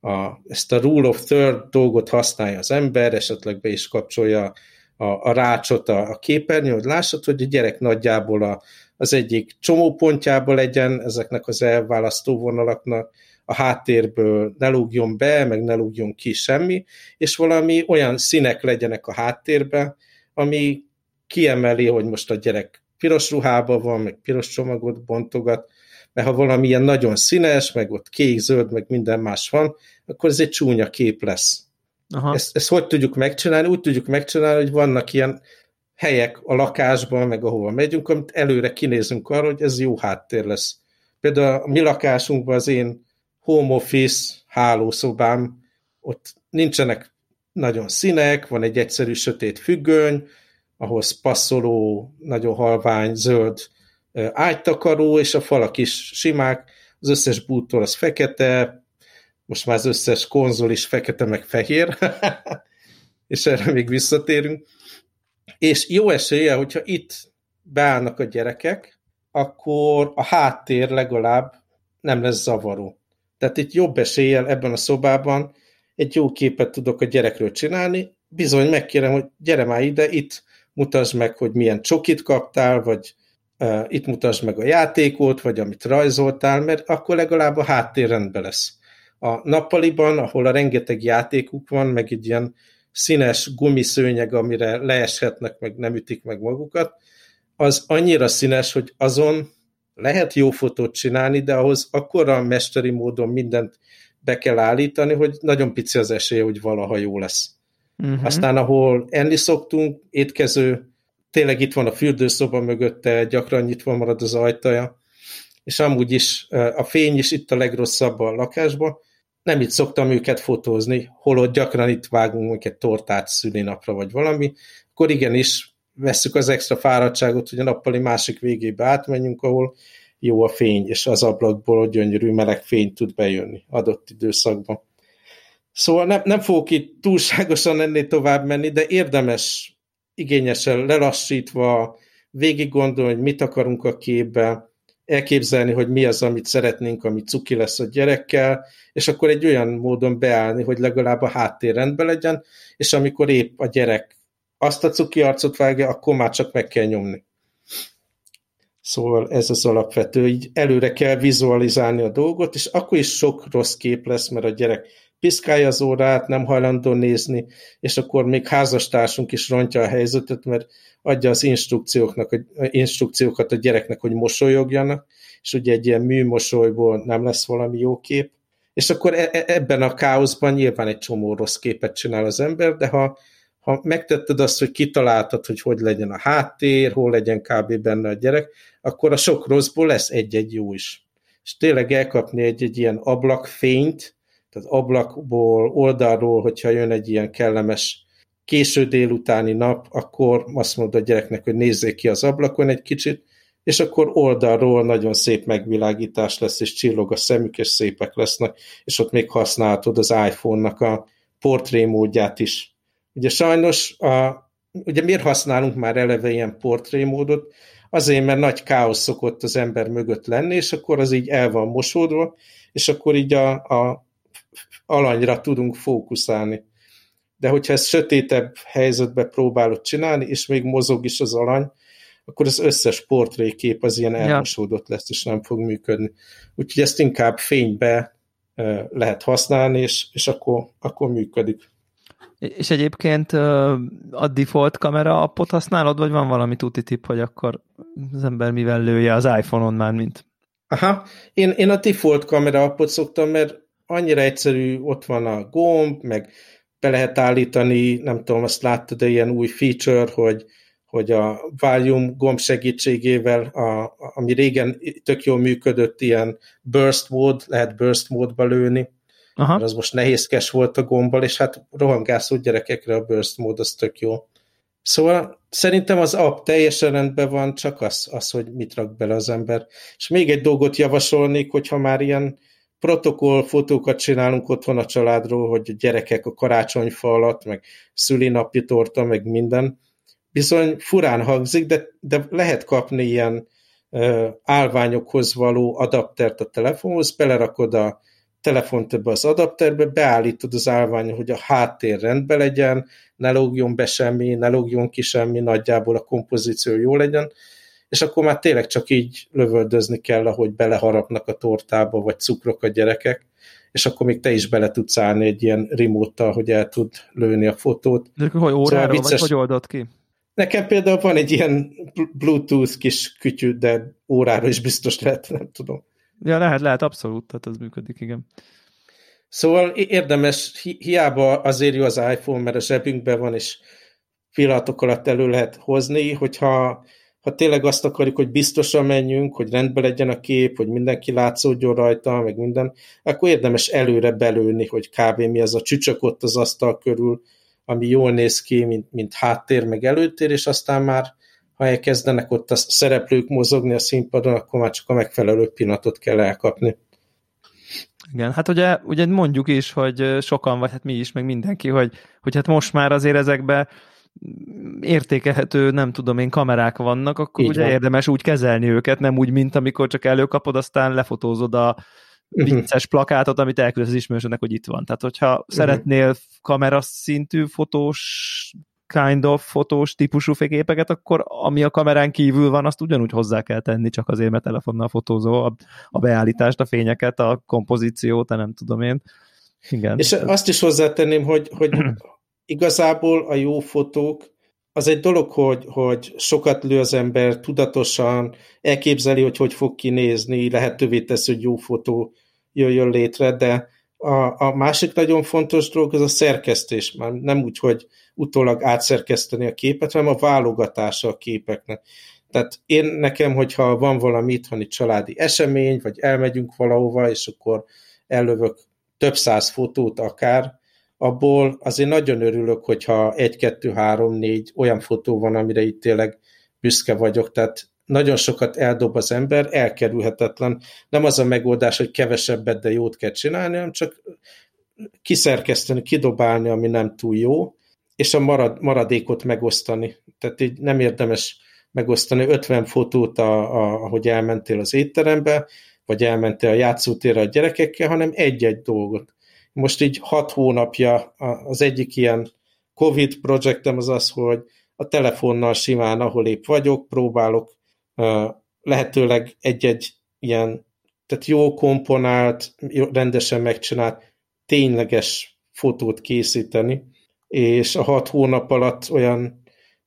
a, ezt a rule of third dolgot használja az ember, esetleg be is kapcsolja a, a rácsot a, a képernyő, hogy lássad, hogy a gyerek nagyjából a, az egyik csomópontjában legyen ezeknek az elválasztó vonalaknak, a háttérből ne lúgjon be, meg ne lúgjon ki semmi, és valami olyan színek legyenek a háttérben, ami kiemeli, hogy most a gyerek piros ruhában van, meg piros csomagot bontogat, mert ha valami ilyen nagyon színes, meg ott kék, zöld, meg minden más van, akkor ez egy csúnya kép lesz. Aha. Ezt, ezt hogy tudjuk megcsinálni? Úgy tudjuk megcsinálni, hogy vannak ilyen helyek a lakásban, meg ahova megyünk, amit előre kinézünk arra, hogy ez jó háttér lesz. Például a mi lakásunkban az én home office hálószobám, ott nincsenek nagyon színek, van egy egyszerű sötét függöny, ahhoz passzoló, nagyon halvány, zöld ágytakaró, és a falak is simák, az összes bútor az fekete, most már az összes konzol is fekete meg fehér, és erre még visszatérünk. És jó esélye, hogyha itt beállnak a gyerekek, akkor a háttér legalább nem lesz zavaró. Tehát itt jobb eséllyel ebben a szobában egy jó képet tudok a gyerekről csinálni, bizony megkérem, hogy gyere már ide, itt mutasd meg, hogy milyen csokit kaptál, vagy uh, itt mutasd meg a játékot, vagy amit rajzoltál, mert akkor legalább a háttér rendben lesz. A nappaliban, ahol a rengeteg játékuk van, meg egy ilyen színes gumiszőnyeg, amire leeshetnek, meg nem ütik meg magukat, az annyira színes, hogy azon lehet jó fotót csinálni, de ahhoz akkora mesteri módon mindent be kell állítani, hogy nagyon pici az esélye, hogy valaha jó lesz. Uh-huh. Aztán, ahol enni szoktunk, étkező, tényleg itt van a fürdőszoba mögötte, gyakran nyitva marad az ajtaja, és amúgy is a fény is itt a legrosszabb a lakásban. Nem itt szoktam őket fotózni, holott gyakran itt vágunk egy tortát szülinapra, vagy valami, akkor igenis vesszük az extra fáradtságot, hogy a nappali másik végébe átmenjünk, ahol jó a fény, és az ablakból gyönyörű meleg fény tud bejönni adott időszakban. Szóval nem, nem fogok itt túlságosan ennél tovább menni, de érdemes igényesen lelassítva végig gondolni, hogy mit akarunk a képbe, elképzelni, hogy mi az, amit szeretnénk, ami cuki lesz a gyerekkel, és akkor egy olyan módon beállni, hogy legalább a háttér rendben legyen, és amikor épp a gyerek azt a cuki arcot vágja, akkor már csak meg kell nyomni. Szóval ez az alapvető, így előre kell vizualizálni a dolgot, és akkor is sok rossz kép lesz, mert a gyerek piszkálja az órát, nem hajlandó nézni, és akkor még házastársunk is rontja a helyzetet, mert adja az instrukcióknak, instrukciókat a gyereknek, hogy mosolyogjanak, és ugye egy ilyen műmosolyból nem lesz valami jó kép, és akkor e, e, ebben a káoszban nyilván egy csomó rossz képet csinál az ember, de ha, ha megtetted azt, hogy kitaláltad, hogy hogy legyen a háttér, hol legyen kb. benne a gyerek, akkor a sok rosszból lesz egy-egy jó is. És tényleg elkapni egy-egy ilyen ablakfényt, tehát ablakból, oldalról, hogyha jön egy ilyen kellemes késő délutáni nap, akkor azt mondod a gyereknek, hogy nézzék ki az ablakon egy kicsit, és akkor oldalról nagyon szép megvilágítás lesz, és csillog a szemük, és szépek lesznek, és ott még használhatod az iPhone-nak a portré módját is. Ugye sajnos, a, ugye miért használunk már eleve ilyen portré módot? Azért, mert nagy káosz szokott az ember mögött lenni, és akkor az így el van mosódva, és akkor így a, a alanyra tudunk fókuszálni. De hogyha ezt sötétebb helyzetbe próbálod csinálni, és még mozog is az alany, akkor az összes portrékép az ilyen elmosódott lesz, és nem fog működni. Úgyhogy ezt inkább fénybe lehet használni, és, és akkor, akkor működik. És egyébként a default kamera appot használod, vagy van valami tuti tip, hogy akkor az ember mivel lője az iPhone-on már, mint? Aha, én, én a default kamera appot szoktam, mert annyira egyszerű, ott van a gomb, meg be lehet állítani, nem tudom, azt láttad, de ilyen új feature, hogy, hogy a volume gomb segítségével, a, ami régen tök jól működött, ilyen burst mód, lehet burst módba lőni, Aha. mert az most nehézkes volt a gombbal, és hát rohangászó gyerekekre a burst mód az tök jó. Szóval szerintem az app teljesen rendben van, csak az, az, hogy mit rak bele az ember. És még egy dolgot javasolnék, hogyha már ilyen protokoll fotókat csinálunk otthon a családról, hogy a gyerekek a karácsonyfa alatt, meg szülinapi torta, meg minden. Bizony furán hangzik, de, de lehet kapni ilyen uh, állványokhoz való adaptert a telefonhoz, belerakod a telefont ebbe az adapterbe, beállítod az állvány, hogy a háttér rendben legyen, ne lógjon be semmi, ne lógjon ki semmi, nagyjából a kompozíció jó legyen, és akkor már tényleg csak így lövöldözni kell, ahogy beleharapnak a tortába, vagy cukrok a gyerekek, és akkor még te is bele tudsz állni egy ilyen remote hogy el tud lőni a fotót. De akkor hogy órára, szóval vicces... vagy hogy oldott ki? Nekem például van egy ilyen Bluetooth kis kütyű, de órára is biztos lehet, nem tudom. Ja, lehet, lehet, abszolút, tehát az működik, igen. Szóval érdemes, hi hiába azért jó az iPhone, mert a zsebünkben van, és pillanatok alatt elő lehet hozni, hogyha ha tényleg azt akarjuk, hogy biztosan menjünk, hogy rendben legyen a kép, hogy mindenki látszódjon rajta, meg minden, akkor érdemes előre belőni, hogy kb. mi az a csücsök ott az asztal körül, ami jól néz ki, mint, mint háttér, meg előtér, és aztán már ha elkezdenek ott a szereplők mozogni a színpadon, akkor már csak a megfelelő pillanatot kell elkapni. Igen, hát ugye, ugye mondjuk is, hogy sokan, vagy hát mi is, meg mindenki, hogy, hogy hát most már azért ezekbe értékelhető, nem tudom én, kamerák vannak, akkor Így ugye van. érdemes úgy kezelni őket, nem úgy, mint amikor csak előkapod, aztán lefotózod a mhm. vicces plakátot, amit elküldesz az ismerősödnek, hogy itt van. Tehát, hogyha uh-huh. szeretnél kameraszintű fotós kind of fotós típusú képeket, akkor ami a kamerán kívül van, azt ugyanúgy hozzá kell tenni, csak azért, mert telefonnal fotózó a, a beállítást, a fényeket, a kompozíciót, nem tudom én. Igen. És azt is hozzátenném, hogy, hogy igazából a jó fotók, az egy dolog, hogy, hogy sokat lő az ember, tudatosan elképzeli, hogy hogy fog kinézni, lehetővé tesz, hogy jó fotó jöjjön létre, de a, a másik nagyon fontos dolog az a szerkesztés, már nem úgy, hogy utólag átszerkeszteni a képet, hanem a válogatása a képeknek. Tehát én nekem, hogyha van valami itthoni családi esemény, vagy elmegyünk valahova, és akkor ellövök több száz fotót akár, abból azért nagyon örülök, hogyha egy, kettő, három, négy olyan fotó van, amire itt tényleg büszke vagyok, tehát nagyon sokat eldob az ember, elkerülhetetlen. Nem az a megoldás, hogy kevesebbet, de jót kell csinálni, hanem csak kiszerkeszteni, kidobálni, ami nem túl jó, és a marad, maradékot megosztani. Tehát így nem érdemes megosztani 50 fotót, a, a, ahogy elmentél az étterembe, vagy elmentél a játszótérre a gyerekekkel, hanem egy-egy dolgot. Most így hat hónapja az egyik ilyen Covid projektem az az, hogy a telefonnal simán, ahol épp vagyok, próbálok lehetőleg egy-egy ilyen, tehát jó komponált, rendesen megcsinált, tényleges fotót készíteni, és a hat hónap alatt olyan,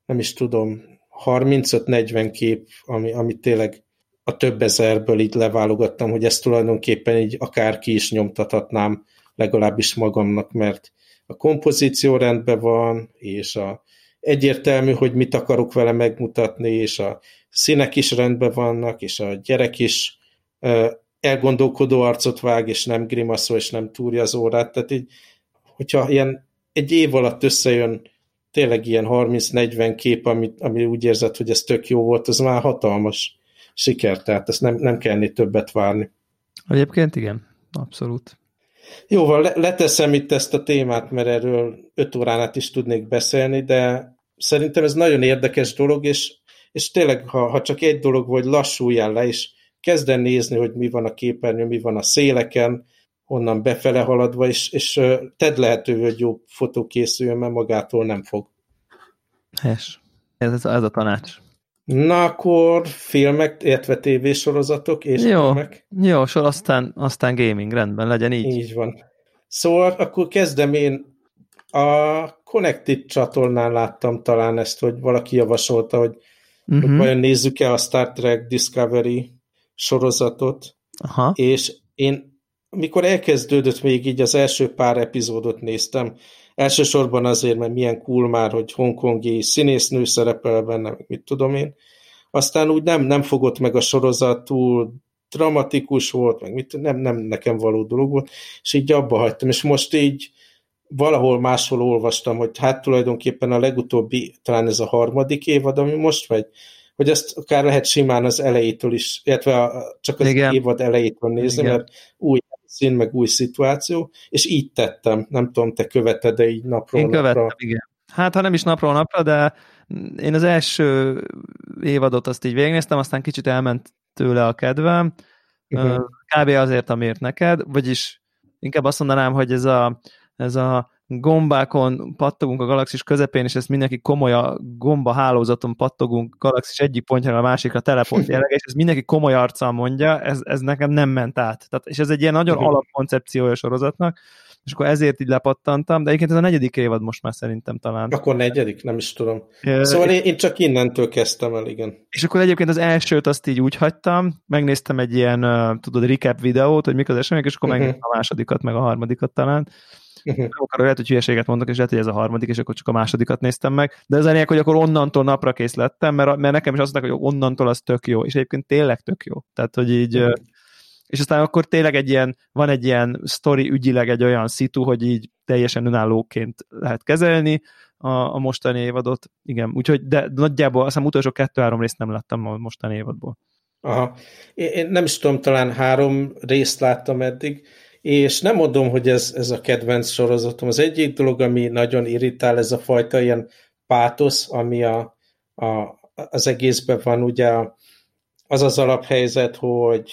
nem is tudom, 35-40 kép, ami, ami tényleg a több ezerből így leválogattam, hogy ezt tulajdonképpen így akár ki is nyomtathatnám legalábbis magamnak, mert a kompozíció rendben van, és a, egyértelmű, hogy mit akarok vele megmutatni, és a színek is rendben vannak, és a gyerek is elgondolkodó arcot vág, és nem grimaszol, és nem túrja az órát, tehát így, hogyha ilyen egy év alatt összejön tényleg ilyen 30-40 kép, ami, ami úgy érzed, hogy ez tök jó volt, az már hatalmas siker, tehát ezt nem, nem kellene többet várni. Egyébként igen, abszolút. Jóval leteszem itt ezt a témát, mert erről öt órán át is tudnék beszélni, de szerintem ez nagyon érdekes dolog, és, és tényleg, ha, ha csak egy dolog, vagy lassuljál le, és kezden nézni, hogy mi van a képernyőn, mi van a széleken, onnan befele haladva, és, és tedd lehetővé, hogy jó fotó készüljön, mert magától nem fog. Hes. Ez, ez, ez a tanács. Na akkor filmek, illetve tévésorozatok és jó, filmek. Jó, sor aztán, aztán gaming, rendben, legyen így. Így van. Szóval akkor kezdem én. A Connected csatornán láttam talán ezt, hogy valaki javasolta, hogy, uh-huh. hogy mhm. vajon nézzük-e a Star Trek Discovery sorozatot, Aha. és én mikor elkezdődött még így az első pár epizódot néztem, Elsősorban azért, mert milyen cool már, hogy hongkongi színésznő szerepel benne, mit tudom én. Aztán úgy nem, nem fogott meg a sorozat, túl dramatikus volt, meg mit, nem, nem nekem való dolog volt, és így abba hagytam, és most így valahol máshol olvastam, hogy hát tulajdonképpen a legutóbbi, talán ez a harmadik évad, ami most megy, hogy ezt akár lehet simán az elejétől is, illetve a, csak az Igen. évad elejétől nézni, Igen. mert új szín, meg új szituáció, és így tettem. Nem tudom, te követed de így napról Én követtem, napra. igen. Hát, ha nem is napról napra, de én az első évadot azt így végignéztem, aztán kicsit elment tőle a kedvem. Uh-huh. Kb. azért, amiért neked, vagyis inkább azt mondanám, hogy ez a, ez a gombákon pattogunk a galaxis közepén, és ezt mindenki komoly a gomba hálózaton pattogunk galaxis egyik pontjára a másikra teleport jelleg, és ez mindenki komoly arccal mondja, ez, ez nekem nem ment át. Tehát, és ez egy ilyen nagyon alapkoncepciója a sorozatnak, és akkor ezért így lepattantam, de egyébként ez a negyedik évad most már szerintem talán. Akkor negyedik, nem is tudom. Szóval én, én csak innentől kezdtem el, igen. És akkor egyébként az elsőt azt így úgy hagytam, megnéztem egy ilyen, tudod, recap videót, hogy mik az események, és akkor uh-huh. megnéztem a másodikat, meg a harmadikat talán, Uh-huh. Akkor lehet, hogy hülyeséget mondok, és lehet, hogy ez a harmadik, és akkor csak a másodikat néztem meg. De az lényeg, hogy akkor onnantól napra kész lettem, mert, mert nekem is azt mondták, hogy onnantól az tök jó, és egyébként tényleg tök jó. Tehát, hogy így, és aztán akkor tényleg egy ilyen, van egy ilyen sztori ügyileg egy olyan szitu, hogy így teljesen önállóként lehet kezelni, a, a mostani évadot. Igen, úgyhogy, de nagyjából azt hiszem utolsó kettő-három részt nem láttam a mostani évadból. Aha. Én nem is tudom, talán három részt láttam eddig, és nem mondom, hogy ez, ez a kedvenc sorozatom. Az egyik dolog, ami nagyon irritál, ez a fajta ilyen pátosz, ami a, a, az egészben van, ugye az az alaphelyzet, hogy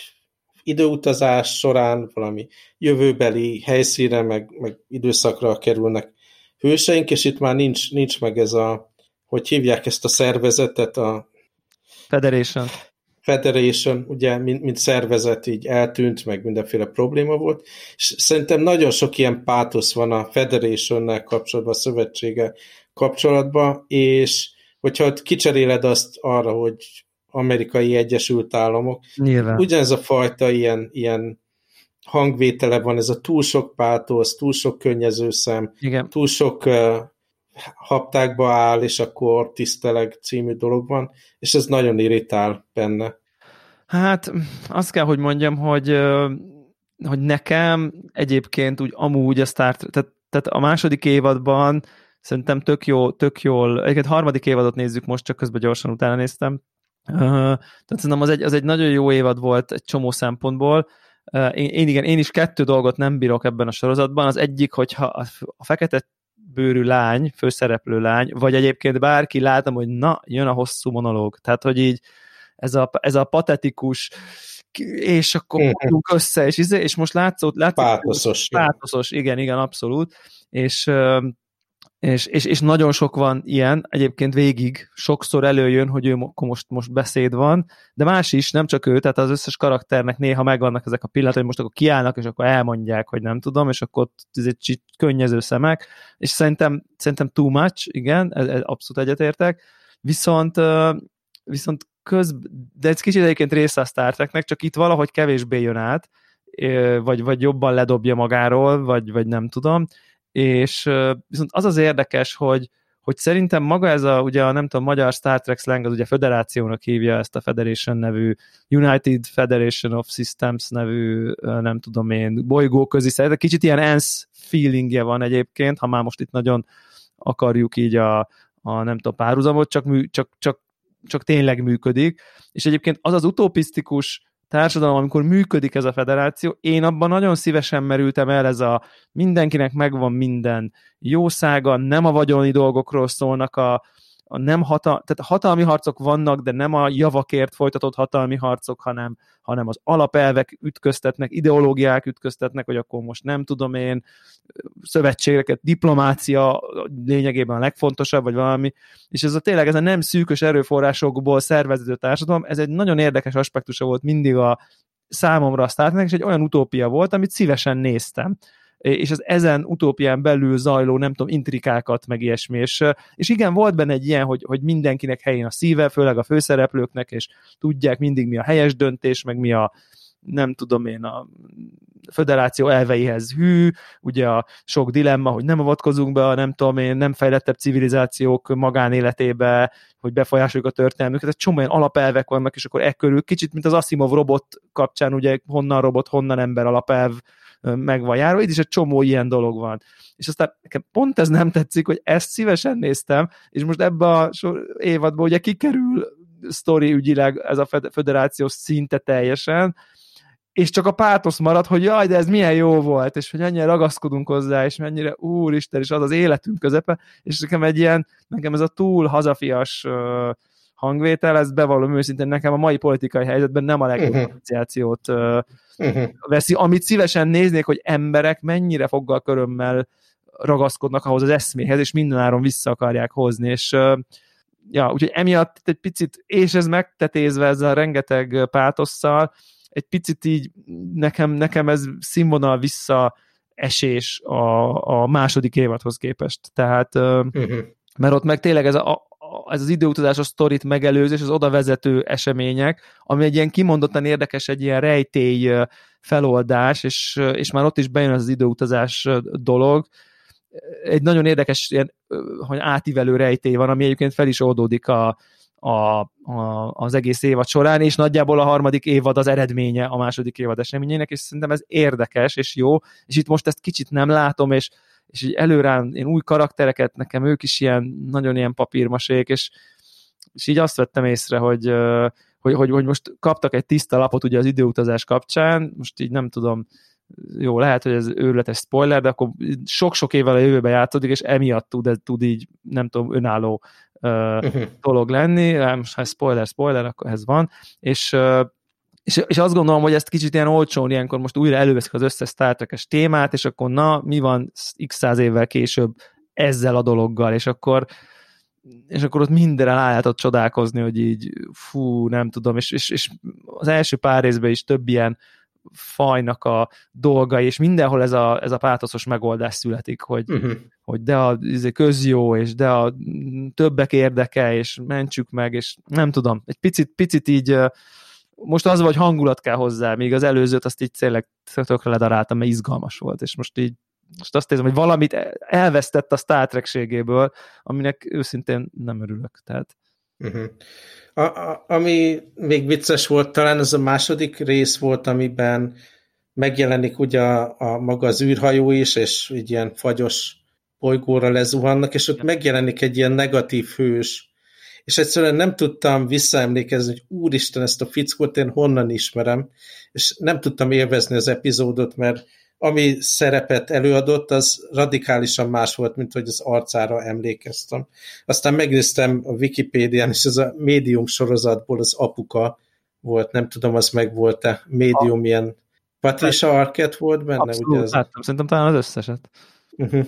időutazás során valami jövőbeli helyszínre, meg, meg időszakra kerülnek hőseink, és itt már nincs, nincs meg ez a, hogy hívják ezt a szervezetet, a Federation. Federation, ugye, mint, mint szervezet így eltűnt, meg mindenféle probléma volt, és szerintem nagyon sok ilyen pátosz van a Federation-nel kapcsolatban, a szövetsége kapcsolatban, és hogyha ott kicseréled azt arra, hogy amerikai Egyesült Államok, Nyilván. ugyanez a fajta ilyen, ilyen hangvétele van, ez a túl sok pátosz, túl sok könnyezőszem, Igen. túl sok uh, haptákba áll, és akkor tiszteleg című dolog van, és ez nagyon irritál benne. Hát azt kell, hogy mondjam, hogy, hogy nekem egyébként úgy amúgy a Star tehát, tehát a második évadban szerintem tök, jó, tök jól, egyébként harmadik évadot nézzük most, csak közben gyorsan utána néztem, uh, tehát szerintem az egy, az egy nagyon jó évad volt egy csomó szempontból, én, én igen, én is kettő dolgot nem bírok ebben a sorozatban, az egyik, hogyha a fekete bőrű lány, főszereplő lány, vagy egyébként bárki látom, hogy na, jön a hosszú monológ. Tehát, hogy így ez a, ez a patetikus és akkor uh-huh. össze, és, izé, és most látszott, látszott pátoszos. Pátoszos, igen, igen, abszolút. És, és, és, és nagyon sok van ilyen, egyébként végig sokszor előjön, hogy ő most, most beszéd van, de más is, nem csak ő, tehát az összes karakternek néha megvannak ezek a pillanatok, hogy most akkor kiállnak, és akkor elmondják, hogy nem tudom, és akkor ez egy könnyező szemek, és szerintem, szerintem too much, igen, ez, ez abszolút egyetértek, viszont viszont köz, de ez kicsit egyébként része a Star Treknek, csak itt valahogy kevésbé jön át, vagy, vagy jobban ledobja magáról, vagy, vagy nem tudom, és viszont az az érdekes, hogy, hogy szerintem maga ez a, ugye a nem tudom, magyar Star Trek slang, az ugye federációnak hívja ezt a Federation nevű, United Federation of Systems nevű, nem tudom én, bolygóközi szervezet, kicsit ilyen ENSZ feelingje van egyébként, ha már most itt nagyon akarjuk így a, a nem tudom, párhuzamot, csak, mű, csak, csak, csak tényleg működik, és egyébként az az utopisztikus társadalom, amikor működik ez a federáció, én abban nagyon szívesen merültem el, ez a mindenkinek megvan minden jószága, nem a vagyoni dolgokról szólnak a, a nem hatal, tehát hatalmi harcok vannak, de nem a javakért folytatott hatalmi harcok, hanem, hanem az alapelvek ütköztetnek, ideológiák ütköztetnek, hogy akkor most nem tudom én, szövetségeket, diplomácia lényegében a legfontosabb, vagy valami, és ez a tényleg ez a nem szűkös erőforrásokból szerveződő társadalom, ez egy nagyon érdekes aspektusa volt mindig a számomra a Star és egy olyan utópia volt, amit szívesen néztem és az ezen utópián belül zajló, nem tudom, intrikákat, meg ilyesmi, és, és igen, volt benne egy ilyen, hogy, hogy mindenkinek helyén a szíve, főleg a főszereplőknek, és tudják mindig mi a helyes döntés, meg mi a, nem tudom én, a föderáció elveihez hű, ugye a sok dilemma, hogy nem avatkozunk be a nem tudom én, nem fejlettebb civilizációk magánéletébe, hogy befolyásoljuk a történelmüket, egy csomó olyan alapelvek vannak, és akkor e körül kicsit, mint az Asimov robot kapcsán, ugye honnan robot, honnan ember alapelv meg van járva, itt is egy csomó ilyen dolog van. És aztán nekem pont ez nem tetszik, hogy ezt szívesen néztem, és most ebbe a évadban ugye kikerül sztori ügyileg ez a federáció szinte teljesen, és csak a pátosz marad, hogy jaj, de ez milyen jó volt, és hogy ennyire ragaszkodunk hozzá, és mennyire úristen, és az az életünk közepe, és nekem egy ilyen, nekem ez a túl hazafias uh, hangvétel, ez bevallom őszintén nekem a mai politikai helyzetben nem a legjobb uh-huh. uh, uh-huh. veszi, amit szívesen néznék, hogy emberek mennyire foggal körömmel ragaszkodnak ahhoz az eszméhez, és mindenáron vissza akarják hozni, és uh, ja, úgyhogy emiatt egy picit, és ez megtetézve ezzel a rengeteg pátosszal, egy picit így nekem, nekem ez színvonal vissza esés a, a második évadhoz képest. Tehát, uh-huh. mert ott meg tényleg ez a, ez az időutazás a sztorit megelőzés, az oda vezető események, ami egy ilyen kimondottan érdekes, egy ilyen rejtély feloldás, és, és már ott is bejön az, az időutazás dolog. Egy nagyon érdekes, ilyen, hogy átívelő rejtély van, ami egyébként fel is oldódik a, a, a, az egész évad során, és nagyjából a harmadik évad az eredménye a második évad eseményének, és szerintem ez érdekes és jó, és itt most ezt kicsit nem látom, és és így előrán én új karaktereket, nekem ők is ilyen, nagyon ilyen papírmasék, és, és így azt vettem észre, hogy, hogy, hogy, hogy most kaptak egy tiszta lapot ugye az időutazás kapcsán, most így nem tudom, jó, lehet, hogy ez őrületes spoiler, de akkor sok-sok évvel a jövőbe játszódik, és emiatt tud, tud így, nem tudom, önálló uh, dolog lenni, most ha spoiler, spoiler, akkor ez van, és uh, és, és azt gondolom, hogy ezt kicsit ilyen olcsón ilyenkor most újra előveszik az összes Star Trek-es témát, és akkor na, mi van x száz évvel később ezzel a dologgal, és akkor és akkor ott mindenre rá lehetett csodálkozni, hogy így fú, nem tudom, és, és, és az első pár részben is több ilyen fajnak a dolgai, és mindenhol ez a, ez a pátoszos megoldás születik, hogy, uh-huh. hogy de a izé, közjó, és de a többek érdeke, és mentsük meg, és nem tudom, egy picit, picit így most az, hogy hangulat kell hozzá, még az előzőt azt így tényleg tökre ledaráltam, mert izgalmas volt, és most így most azt érzem, hogy valamit elvesztett a Star trek aminek őszintén nem örülök. Tehát. Uh-huh. A, a, ami még vicces volt, talán az a második rész volt, amiben megjelenik ugye a, a maga az űrhajó is, és így ilyen fagyos bolygóra lezuhannak, és ott megjelenik egy ilyen negatív hős, és egyszerűen nem tudtam visszaemlékezni, hogy úristen, ezt a fickót én honnan ismerem, és nem tudtam élvezni az epizódot, mert ami szerepet előadott, az radikálisan más volt, mint hogy az arcára emlékeztem. Aztán megnéztem a Wikipédián, és ez a médium sorozatból az apuka volt, nem tudom, az meg volt-e médium ilyen Patricia Arquette volt benne? Abszolút, ugye ez... láttam, szerintem talán az összeset. Uh-huh.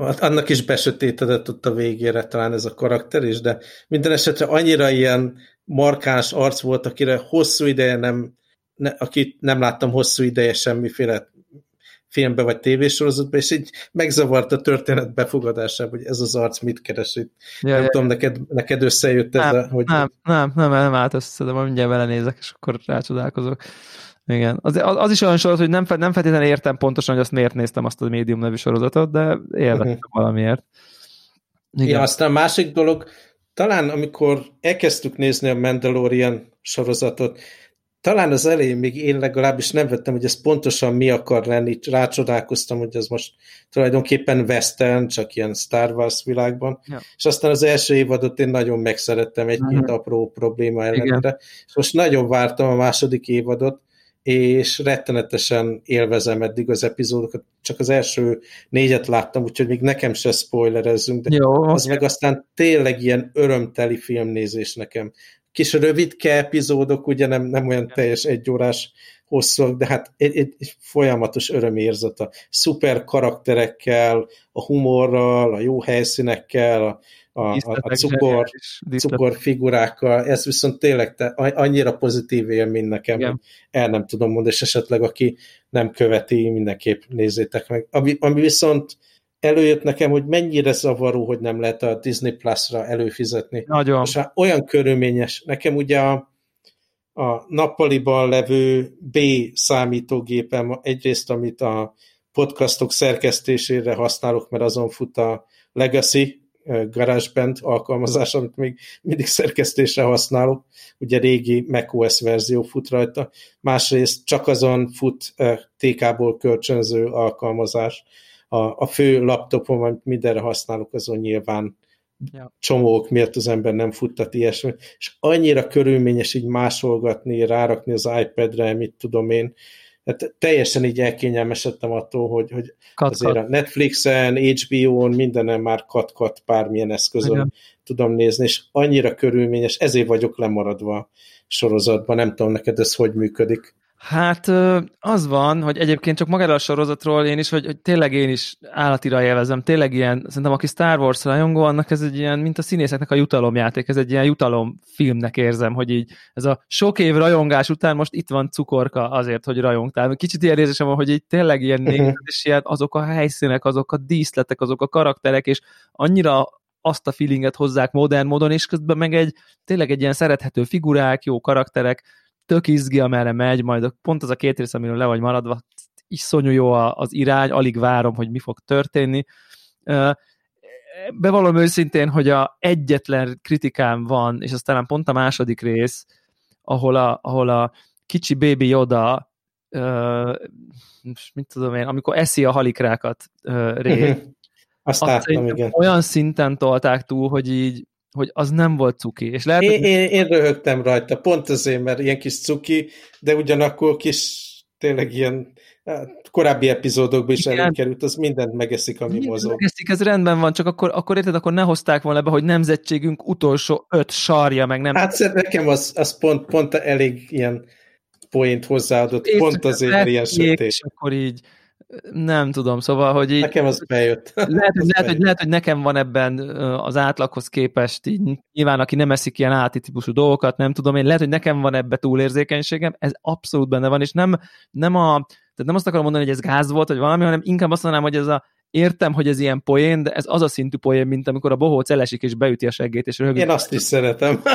Annak is besötétedett ott a végére talán ez a karakter is, de minden esetre annyira ilyen markáns arc volt, akire hosszú ideje nem ne, akit nem láttam hosszú ideje semmiféle filmbe vagy tévésorozatba, és így megzavart a történet befogadásában, hogy ez az arc mit keres itt. Ja, nem ja, tudom, neked, neked összejött ez nem, a... Hogy... Nem, nem, nem, nem állt össze, de majd mindjárt belenézek, és akkor rácsodálkozok. Igen. Az, az, is olyan sorozat, hogy nem, nem feltétlenül értem pontosan, hogy azt miért néztem azt a médium nevű sorozatot, de élveztem uh-huh. valamiért. Igen. Ja, aztán a másik dolog, talán amikor elkezdtük nézni a Mandalorian sorozatot, talán az elején még én legalábbis nem vettem, hogy ez pontosan mi akar lenni, rácsodálkoztam, hogy ez most tulajdonképpen western, csak ilyen Star Wars világban, ja. és aztán az első évadot én nagyon megszerettem egy-két uh-huh. apró probléma ellenére, és most nagyon vártam a második évadot, és rettenetesen élvezem eddig az epizódokat, csak az első négyet láttam, úgyhogy még nekem se spoilerezzünk, de Jó, az meg aztán tényleg ilyen örömteli filmnézés nekem kis rövidke epizódok, ugye nem, nem olyan teljes egyórás hosszúak, de hát egy, egy, egy folyamatos örömérzet a szuper karakterekkel, a humorral, a jó helyszínekkel, a, a, a, a cukor, cukor figurákkal, ez viszont tényleg te, annyira pozitív élmény nekem, Igen. el nem tudom mondani, és esetleg aki nem követi, mindenképp nézzétek meg. Ami, ami viszont előjött nekem, hogy mennyire zavaró, hogy nem lehet a Disney Plus-ra előfizetni. Nagyon. És hát olyan körülményes. Nekem ugye a, a nappaliban levő B számítógépem, egyrészt amit a podcastok szerkesztésére használok, mert azon fut a Legacy GarageBand alkalmazás, amit még mindig szerkesztésre használok, ugye régi macOS verzió fut rajta, másrészt csak azon fut TK-ból kölcsönző alkalmazás, a, a fő laptopom, amit mindenre használok, azon nyilván ja. csomók miatt az ember nem futtat ilyesmi, és annyira körülményes így másolgatni, rárakni az iPad-re, mit tudom én, hát teljesen így elkényelmesedtem attól, hogy, hogy kat, azért a Netflixen, HBO-n, mindenen már kat-kat bármilyen eszközön Igen. tudom nézni, és annyira körülményes, ezért vagyok lemaradva sorozatban, nem tudom neked ez hogy működik. Hát az van, hogy egyébként csak magáról a sorozatról én is, hogy, hogy tényleg én is állatira élvezem, tényleg ilyen, szerintem aki Star Wars rajongó, annak ez egy ilyen, mint a színészeknek a jutalomjáték, ez egy ilyen jutalomfilmnek érzem, hogy így ez a sok év rajongás után most itt van cukorka azért, hogy rajongtál. Kicsit ilyen érzésem van, hogy így tényleg ilyen uh-huh. nézed, és ilyen azok a helyszínek, azok a díszletek, azok a karakterek, és annyira azt a feelinget hozzák modern módon, és közben meg egy tényleg egy ilyen szerethető figurák, jó karakterek, tök izgi, amerre megy, majd pont az a két rész, amiről le vagy maradva, iszonyú jó az irány, alig várom, hogy mi fog történni. Bevallom őszintén, hogy a egyetlen kritikám van, és aztán pont a második rész, ahol a, ahol a kicsi baby Yoda uh, mit tudom én, amikor eszi a halikrákat uh, ré, azt, azt láttam, igen. olyan szinten tolták túl, hogy így hogy az nem volt cuki. És lehet, én, hogy... én, én röhögtem rajta, pont azért, mert ilyen kis cuki, de ugyanakkor kis tényleg ilyen korábbi epizódokban is előkerült, az mindent megeszik, ami Mindent mozog. Megeszik, ez rendben van, csak akkor, akkor érted, akkor ne hozták volna be, hogy nemzetségünk utolsó öt sarja, meg nem. Hát nekem az, az pont, pont elég ilyen poént hozzáadott, Épp pont azért ilyen sötét. És akkor így nem tudom, szóval, hogy így... Nekem az bejött. Lehet, hogy, lehet, hogy, lehet, hogy nekem van ebben az átlaghoz képest, így nyilván aki nem eszik ilyen áti típusú dolgokat, nem tudom én, lehet, hogy nekem van ebbe túlérzékenységem, ez abszolút benne van, és nem, nem a, tehát nem azt akarom mondani, hogy ez gáz volt, vagy valami, hanem inkább azt mondanám, hogy ez a, értem, hogy ez ilyen poén, de ez az a szintű poén, mint amikor a bohóc elesik és beüti a seggét, és röhög. Én azt is szeretem.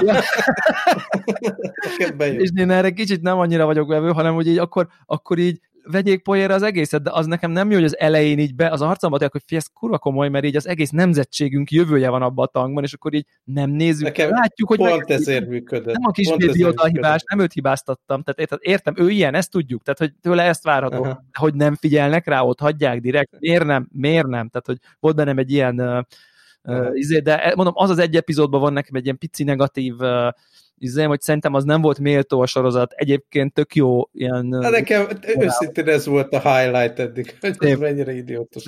Ja. és én erre kicsit nem annyira vagyok vevő, hanem hogy így akkor, akkor így vegyék poénra az egészet, de az nekem nem jó, hogy az elején így be az arcamba hogy fi, ez kurva komoly, mert így az egész nemzetségünk jövője van abban a tankban, és akkor így nem nézzük. Nekem Látjuk, hogy pont meg, ezért működött. Nem a kis bébi a hibás, nem őt hibáztattam. Tehát értem, ő ilyen, ezt tudjuk, tehát hogy tőle ezt várható. Aha. Hogy nem figyelnek rá, ott hagyják direkt. Miért nem? Miért nem? Tehát, hogy volt bennem egy ilyen uh, uh, de mondom, az az egy epizódban van nekem egy ilyen pici negatív uh, izém, hogy szerintem az nem volt méltó a sorozat. Egyébként tök jó ilyen... Hát nekem őszintén ez volt a highlight eddig, hogy ez mennyire idiótos.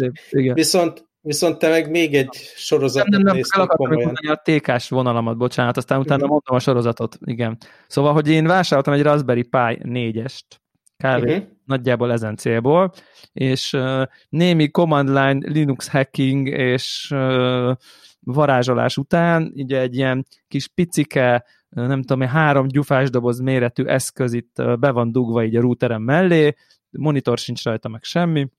Viszont Viszont te meg még egy sorozatot nem, nem, nem, el komolyan. a TK-s vonalamat, bocsánat, aztán utána uh-huh. mondom a sorozatot, igen. Szóval, hogy én vásároltam egy Raspberry Pi 4-est, kb. Uh-huh. nagyjából ezen célból, és uh, némi command line Linux hacking és uh, varázsolás után, ugye egy ilyen kis picike nem tudom, három gyufás doboz méretű eszköz itt be van dugva így a routerem mellé, monitor sincs rajta meg semmi,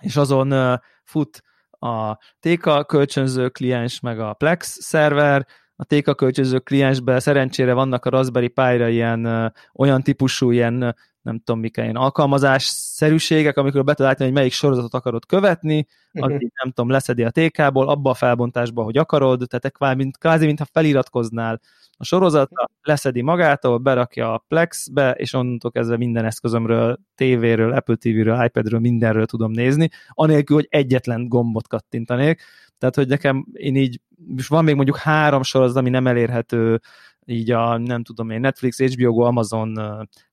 és azon fut a TK kölcsönző kliens, meg a Plex szerver, a TK kölcsönző kliensben szerencsére vannak a Raspberry Pi-ra ilyen olyan típusú ilyen nem tudom mik ilyen alkalmazásszerűségek, amikor be tudod hogy melyik sorozatot akarod követni, uh-huh. így nem tudom, leszedi a TK-ból, abba a felbontásba, hogy akarod, tehát kvázi, mint, kvázi, mintha feliratkoznál a sorozatra, leszedi magától, berakja a Plexbe, és onnantól kezdve minden eszközömről, tévéről, Apple TV-ről, iPad-ről, mindenről tudom nézni, anélkül, hogy egyetlen gombot kattintanék. Tehát, hogy nekem én így, és van még mondjuk három sorozat, ami nem elérhető így a, nem tudom én, Netflix, HBO Amazon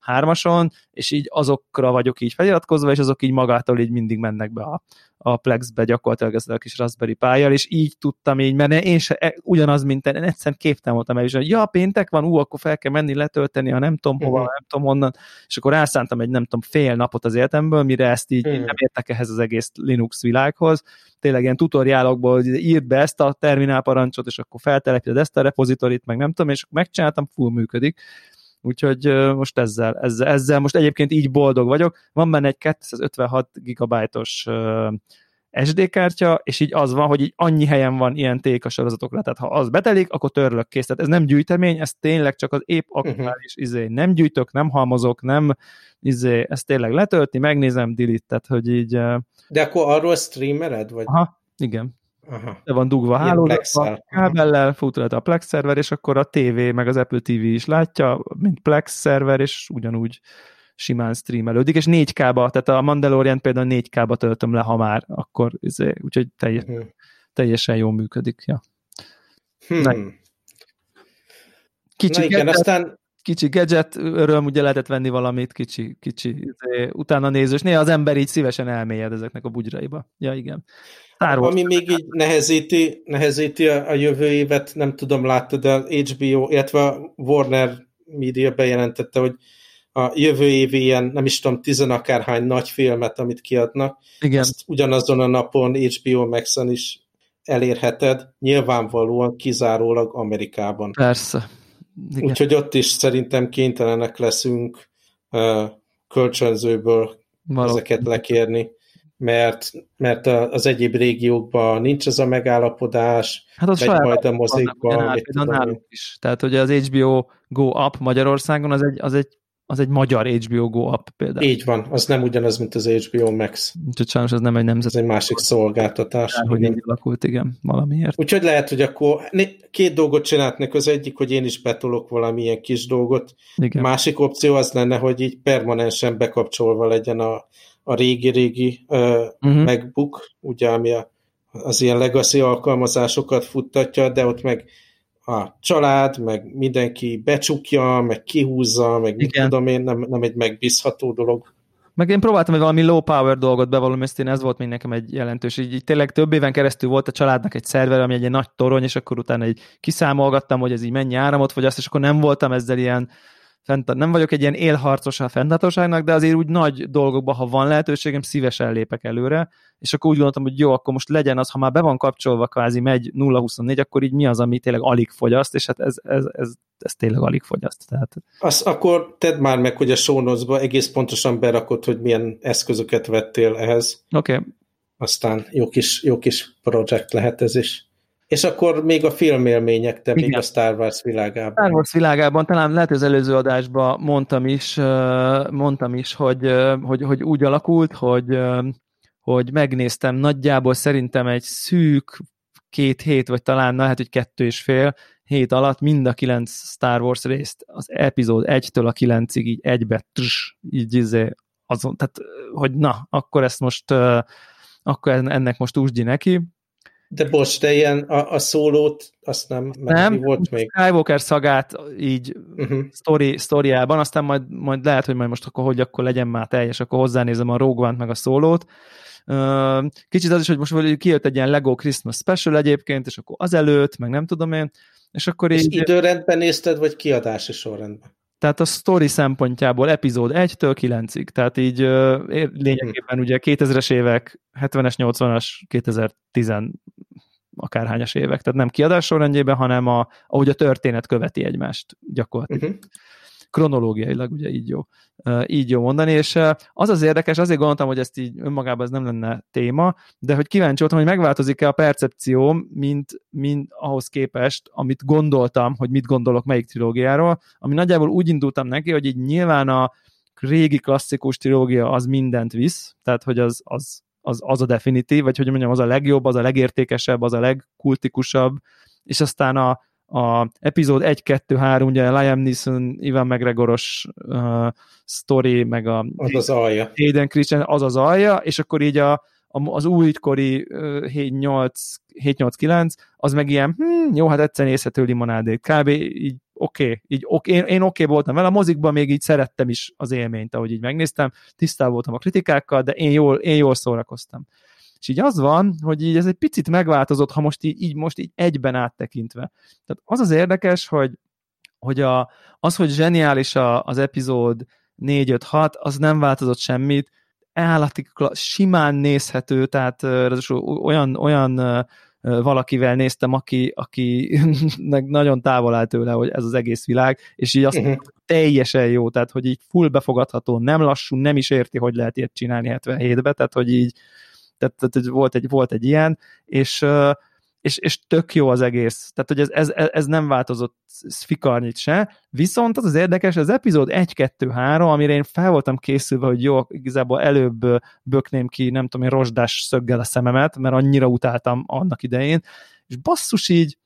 hármason, és így azokra vagyok így feliratkozva, és azok így magától így mindig mennek be a, a Plexbe gyakorlatilag ezzel a kis Raspberry pályal, és így tudtam így, mert én se, e, ugyanaz, mint én, egyszerűen képtem voltam el, és hogy ja, péntek van, ú, akkor fel kell menni letölteni, ha nem tudom hova, uh-huh. nem tudom honnan, és akkor elszántam egy nem tudom fél napot az életemből, mire ezt így uh-huh. nem értek ehhez az egész Linux világhoz, tényleg ilyen tutoriálokból, hogy írd be ezt a terminál parancsot, és akkor feltelepíted ezt a repozitorit, meg nem tudom, és megcsináltam, full működik. Úgyhogy most ezzel, ezzel, ezzel most egyébként így boldog vagyok. Van benne egy 256 gigabájtos SD kártya, és így az van, hogy így annyi helyen van ilyen téka sorozatokra, tehát ha az betelik, akkor törlök kész. Tehát ez nem gyűjtemény, ez tényleg csak az épp mhm. aktuális uh-huh. izé. Nem gyűjtök, nem halmozok, nem izé, ezt tényleg letöltni, megnézem, delete, tehát hogy így... De akkor arról streamered? Vagy? Aha, igen. Aha. Le van dugva hálózatba, kábellel, fut a Plex szerver, és akkor a TV, meg az Apple TV is látja, mint Plex szerver, és ugyanúgy simán streamelődik, és 4K-ba, tehát a Mandalorian például 4K-ba töltöm le, ha már, akkor izé, úgyhogy teljes, uh-huh. teljesen jól működik. Ja. Hmm. Na, kicsi Na igen, aztán... Kicsi gadget, öröm, ugye lehetett venni valamit, kicsi, kicsi, izé, utána nézős. Néha az ember így szívesen elmélyed ezeknek a bugyraiba. Ja, igen. Star Wars. Ami még így nehezíti, nehezíti a, a jövő évet, nem tudom, láttad, de HBO, illetve a Warner Media bejelentette, hogy a jövő évi ilyen, nem is tudom, tizenakárhány nagy filmet, amit kiadnak, Igen. ezt ugyanazon a napon HBO Max-en is elérheted, nyilvánvalóan kizárólag Amerikában. Persze. Igen. Úgyhogy ott is szerintem kénytelenek leszünk kölcsönzőből Való. ezeket lekérni mert, mert az egyéb régiókban nincs ez a megállapodás, hát az megy majd a mozikba. is. Tehát ugye az HBO Go app Magyarországon az egy, az egy az egy magyar HBO Go app például. Így van, az nem ugyanaz, mint az HBO Max. Úgyhogy sajnos ez nem egy nemzet. Ez egy másik szolgáltatás. hogy így alakult, igen, valamiért. Úgyhogy lehet, hogy akkor két dolgot csinálhatnak, az egyik, hogy én is betolok valamilyen kis dolgot. Igen. Másik opció az lenne, hogy így permanensen bekapcsolva legyen a, a régi-régi uh, uh-huh. MacBook, ugye, ami a, az ilyen legacy alkalmazásokat futtatja, de ott meg a család, meg mindenki becsukja, meg kihúzza, meg mit Igen. tudom én, nem, nem egy megbízható dolog. Meg én próbáltam egy valami low power dolgot bevallom, ezt én ez volt még nekem egy jelentős. Így, így tényleg több éven keresztül volt a családnak egy szerver, ami egy, egy nagy torony, és akkor utána egy kiszámolgattam, hogy ez így mennyi áramot fogyaszt, és akkor nem voltam ezzel ilyen fent, nem vagyok egy ilyen élharcos a fenntartóságnak, de azért úgy nagy dolgokban, ha van lehetőségem, szívesen lépek előre, és akkor úgy gondoltam, hogy jó, akkor most legyen az, ha már be van kapcsolva, kvázi megy 0-24, akkor így mi az, ami tényleg alig fogyaszt, és hát ez, ez, ez, ez tényleg alig fogyaszt. Tehát... Azt akkor tedd már meg, hogy a sónozba egész pontosan berakod, hogy milyen eszközöket vettél ehhez. Oké. Okay. Aztán jó kis, jó kis projekt lehet ez is. És akkor még a filmélmények, te Igen. még a Star Wars világában. Star Wars világában, talán lehet az előző adásban mondtam is, mondtam is, hogy, hogy, hogy úgy alakult, hogy, hogy megnéztem nagyjából szerintem egy szűk két hét, vagy talán lehet, hogy kettő és fél hét alatt mind a kilenc Star Wars részt az epizód egytől a kilencig így egybe, trs, így izé, azon, tehát hogy na, akkor ezt most akkor ennek most úsdi neki, de bocs, de ilyen a, a szólót azt nem, nem volt még. Skywalker szagát így uh-huh. story, sztoriában, aztán majd, majd lehet, hogy majd most akkor hogy akkor legyen már teljes, akkor hozzánézem a Rogue One meg a szólót. Kicsit az is, hogy most kijött egy ilyen Lego Christmas Special egyébként, és akkor azelőtt, meg nem tudom én, és akkor és így... időrendben nézted, vagy kiadási sorrendben? Tehát a story szempontjából epizód 1-től 9-ig, tehát így lényegében ugye 2000-es évek, 70-es, 80-as, 2010 akárhányas évek, tehát nem kiadás sorrendjében, hanem a, ahogy a történet követi egymást gyakorlatilag. Uh-huh kronológiailag ugye így jó, így jó mondani, és az az érdekes, azért gondoltam, hogy ezt így önmagában ez nem lenne téma, de hogy kíváncsi voltam, hogy megváltozik-e a percepcióm, mint, mint ahhoz képest, amit gondoltam, hogy mit gondolok melyik trilógiáról, ami nagyjából úgy indultam neki, hogy így nyilván a régi klasszikus trilógia az mindent visz, tehát hogy az, az, az, az a definitív, vagy hogy mondjam, az a legjobb, az a legértékesebb, az a legkultikusabb, és aztán a, a epizód 1, 2, 3, ugye Liam Neeson, Ivan McGregoros uh, story, meg a az az alja. Hayden Christian, az az alja, és akkor így a, a az újkori uh, 7-8-9, az meg ilyen, hm, jó, hát egyszer nézhető limonádét, kb. így oké, okay, így okay, én, én oké okay voltam vele, a mozikban még így szerettem is az élményt, ahogy így megnéztem, tisztában voltam a kritikákkal, de én jól, én jól szórakoztam. És így az van, hogy így ez egy picit megváltozott, ha most így, így most így egyben áttekintve. Tehát az az érdekes, hogy, hogy a, az, hogy zseniális a, az epizód 4-5-6, az nem változott semmit, állati, simán nézhető, tehát olyan, olyan valakivel néztem, aki, aki nagyon távol áll tőle, hogy ez az egész világ, és így azt uh-huh. teljesen jó, tehát hogy így full befogadható, nem lassú, nem is érti, hogy lehet ilyet csinálni 77-be, tehát hogy így tehát, tehát volt, egy, volt egy ilyen, és, és, és tök jó az egész. Tehát, hogy ez, ez, ez nem változott fikarnyit se, viszont az az érdekes, az epizód 1-2-3, amire én fel voltam készülve, hogy jó, igazából előbb bökném ki, nem tudom én, rozsdás szöggel a szememet, mert annyira utáltam annak idején, és basszus így,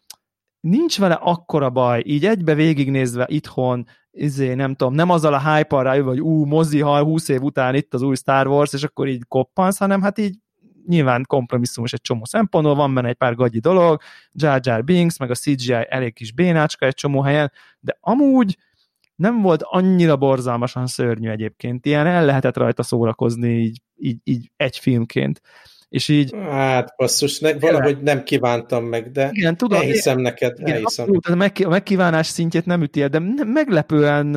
nincs vele akkora baj, így egybe végignézve itthon, izé, nem tudom, nem azzal a hype-al rájövő, hogy ú, mozi, ha 20 év után itt az új Star Wars, és akkor így koppansz, hanem hát így nyilván kompromisszumos egy csomó szempontból, van benne egy pár gagyi dolog, Jar Jar Binks, meg a CGI elég kis bénácska egy csomó helyen, de amúgy nem volt annyira borzalmasan szörnyű egyébként, ilyen el lehetett rajta szórakozni így, így, így egy filmként. És így... Hát, basszus, ne, valahogy nem kívántam meg, de igen, tudom, elhiszem neked, igen, elhiszem. Abszolút, a megkívánás szintjét nem üti el, de meglepően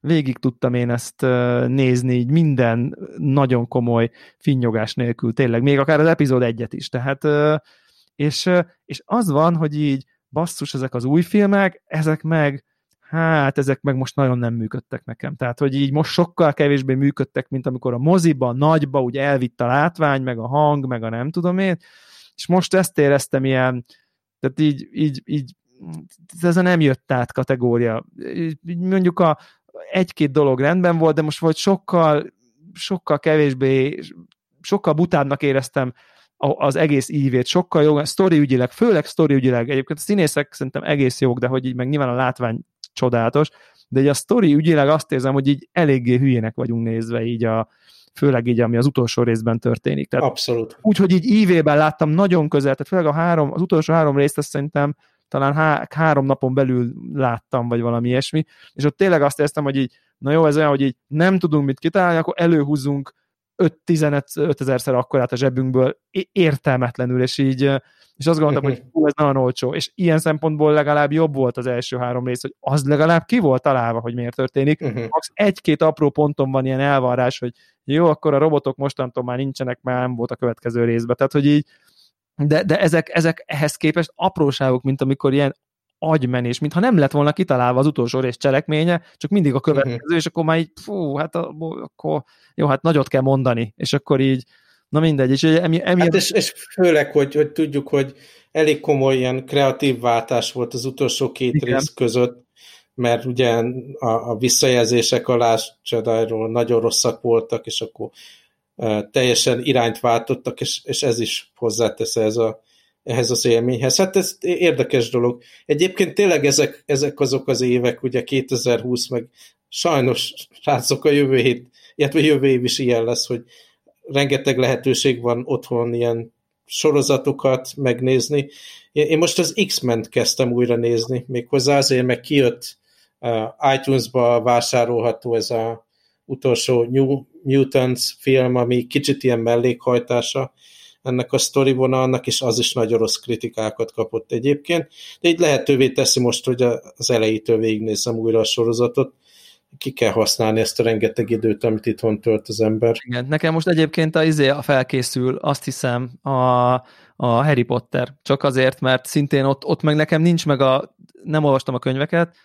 végig tudtam én ezt nézni, így minden nagyon komoly finnyogás nélkül, tényleg, még akár az epizód egyet is, tehát és, és az van, hogy így basszus, ezek az új filmek, ezek meg hát ezek meg most nagyon nem működtek nekem. Tehát, hogy így most sokkal kevésbé működtek, mint amikor a moziba, nagyba úgy elvitt a látvány, meg a hang, meg a nem tudom én, és most ezt éreztem ilyen, tehát így, így, így ez a nem jött át kategória. Mondjuk a, egy-két dolog rendben volt, de most volt sokkal, sokkal kevésbé, sokkal butábbnak éreztem az egész ívét, sokkal jó, sztori ügyileg, főleg sztori ügyileg, egyébként a színészek szerintem egész jók, de hogy így meg nyilván a látvány csodálatos, de így a sztori ügyileg azt érzem, hogy így eléggé hülyének vagyunk nézve így a, főleg így, ami az utolsó részben történik. Tehát Abszolút. Úgyhogy így ívében láttam nagyon közel, tehát főleg a három, az utolsó három részt azt szerintem talán há, három napon belül láttam, vagy valami ilyesmi, és ott tényleg azt éreztem, hogy így, na jó, ez olyan, hogy így nem tudunk mit kitalálni, akkor előhúzunk 5-15 ezerszer akkorát a zsebünkből értelmetlenül, és így és azt gondoltam, hogy hú, ez nagyon olcsó, és ilyen szempontból legalább jobb volt az első három rész, hogy az legalább ki volt találva, hogy miért történik. Uh-huh. egy-két apró ponton van ilyen elvárás, hogy jó, akkor a robotok mostantól már nincsenek, mert nem volt a következő részben. Tehát, hogy így, de, de ezek, ezek ehhez képest apróságok, mint amikor ilyen agymenés, mintha nem lett volna kitalálva az utolsó rész cselekménye, csak mindig a következő, uh-huh. és akkor már így, fú, hát akkor, jó, hát nagyot kell mondani, és akkor így, na mindegy, és emi, emi... Hát és, és főleg, hogy, hogy tudjuk, hogy elég komoly ilyen kreatív váltás volt az utolsó két Igen. rész között, mert ugye a, a visszajelzések a Last Jedi-ról nagyon rosszak voltak, és akkor teljesen irányt váltottak, és, és ez is hozzátesz ez a, ehhez az élményhez. Hát ez érdekes dolog. Egyébként tényleg ezek, ezek azok az évek, ugye 2020, meg sajnos srácok a jövő hét, illetve jövő év is ilyen lesz, hogy rengeteg lehetőség van otthon ilyen sorozatokat megnézni. Én most az X-Men-t kezdtem újra nézni, méghozzá azért, meg kijött uh, iTunes-ba vásárolható ez a utolsó New Mutants film, ami kicsit ilyen mellékhajtása ennek a sztori vonalnak, és az is nagy rossz kritikákat kapott egyébként, de így lehetővé teszi most, hogy az elejétől végignézzem újra a sorozatot, ki kell használni ezt a rengeteg időt, amit itthon tölt az ember. Igen, nekem most egyébként a, izé felkészül, azt hiszem, a, a Harry Potter, csak azért, mert szintén ott, ott meg nekem nincs meg a, nem olvastam a könyveket,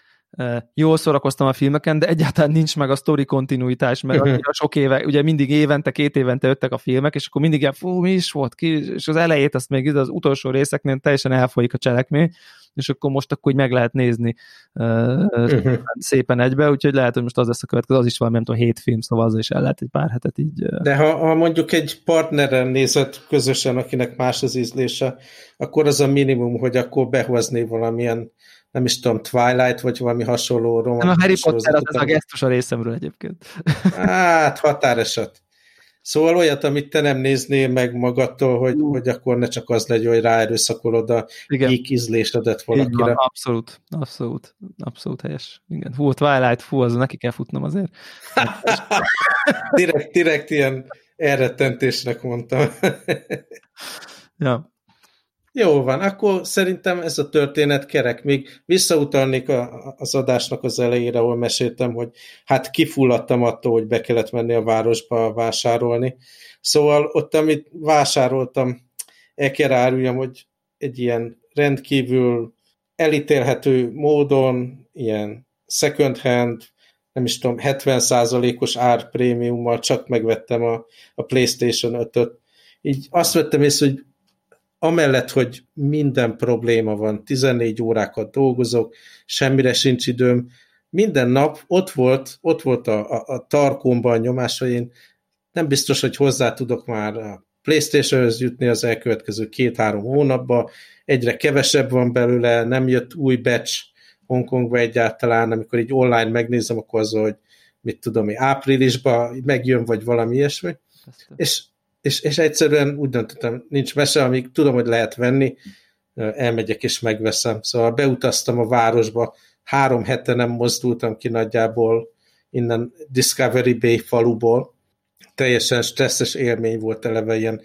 jól szórakoztam a filmeken, de egyáltalán nincs meg a story kontinuitás, mert uh-huh. a sok éve, ugye mindig évente, két évente jöttek a filmek, és akkor mindig ilyen, fú, mi is volt ki, és az elejét azt még az utolsó részeknél teljesen elfolyik a cselekmény, és akkor most akkor úgy meg lehet nézni uh-huh. szépen egybe, úgyhogy lehet, hogy most az lesz a következő, az is valami, nem tudom, hét film, szóval az is el lehet egy pár hetet így. De ha, ha mondjuk egy partnerrel nézett közösen, akinek más az ízlése, akkor az a minimum, hogy akkor behozni valamilyen nem is tudom, Twilight, vagy valami hasonló romantikus Nem, a Harry Potter az, az a gesztus a részemről egyébként. Hát, határeset. Szóval olyat, amit te nem néznél meg magadtól, hogy, uh. hogy akkor ne csak az legyen, hogy ráerőszakolod a geek ízlésedet valakire. Igen, abszolút, abszolút, abszolút helyes. Igen, hú, Twilight, fú, az neki kell futnom azért. direkt, direkt ilyen elrettentésnek mondtam. ja. Jó van, akkor szerintem ez a történet kerek. Még visszautalnék a, az adásnak az elejére, ahol meséltem, hogy hát kifulladtam attól, hogy be kellett menni a városba vásárolni. Szóval ott, amit vásároltam, el kell áruljam, hogy egy ilyen rendkívül elítélhető módon, ilyen second hand, nem is tudom, 70%-os árprémiummal csak megvettem a, a PlayStation 5-öt. Így azt vettem észre, hogy amellett, hogy minden probléma van, 14 órákat dolgozok, semmire sincs időm, minden nap ott volt, ott volt a, a, a tarkomban a nyomás, hogy én nem biztos, hogy hozzá tudok már a Playstation-höz jutni az elkövetkező két-három hónapban, egyre kevesebb van belőle, nem jött új batch Hongkongba egyáltalán, amikor így online megnézem, akkor az, hogy mit tudom, áprilisban megjön, vagy valami ilyesmi, és és, és egyszerűen úgy döntöttem, nincs mese, amíg tudom, hogy lehet venni, elmegyek és megveszem. Szóval beutaztam a városba, három hete nem mozdultam ki nagyjából innen Discovery Bay faluból. Teljesen stresszes élmény volt eleve ilyen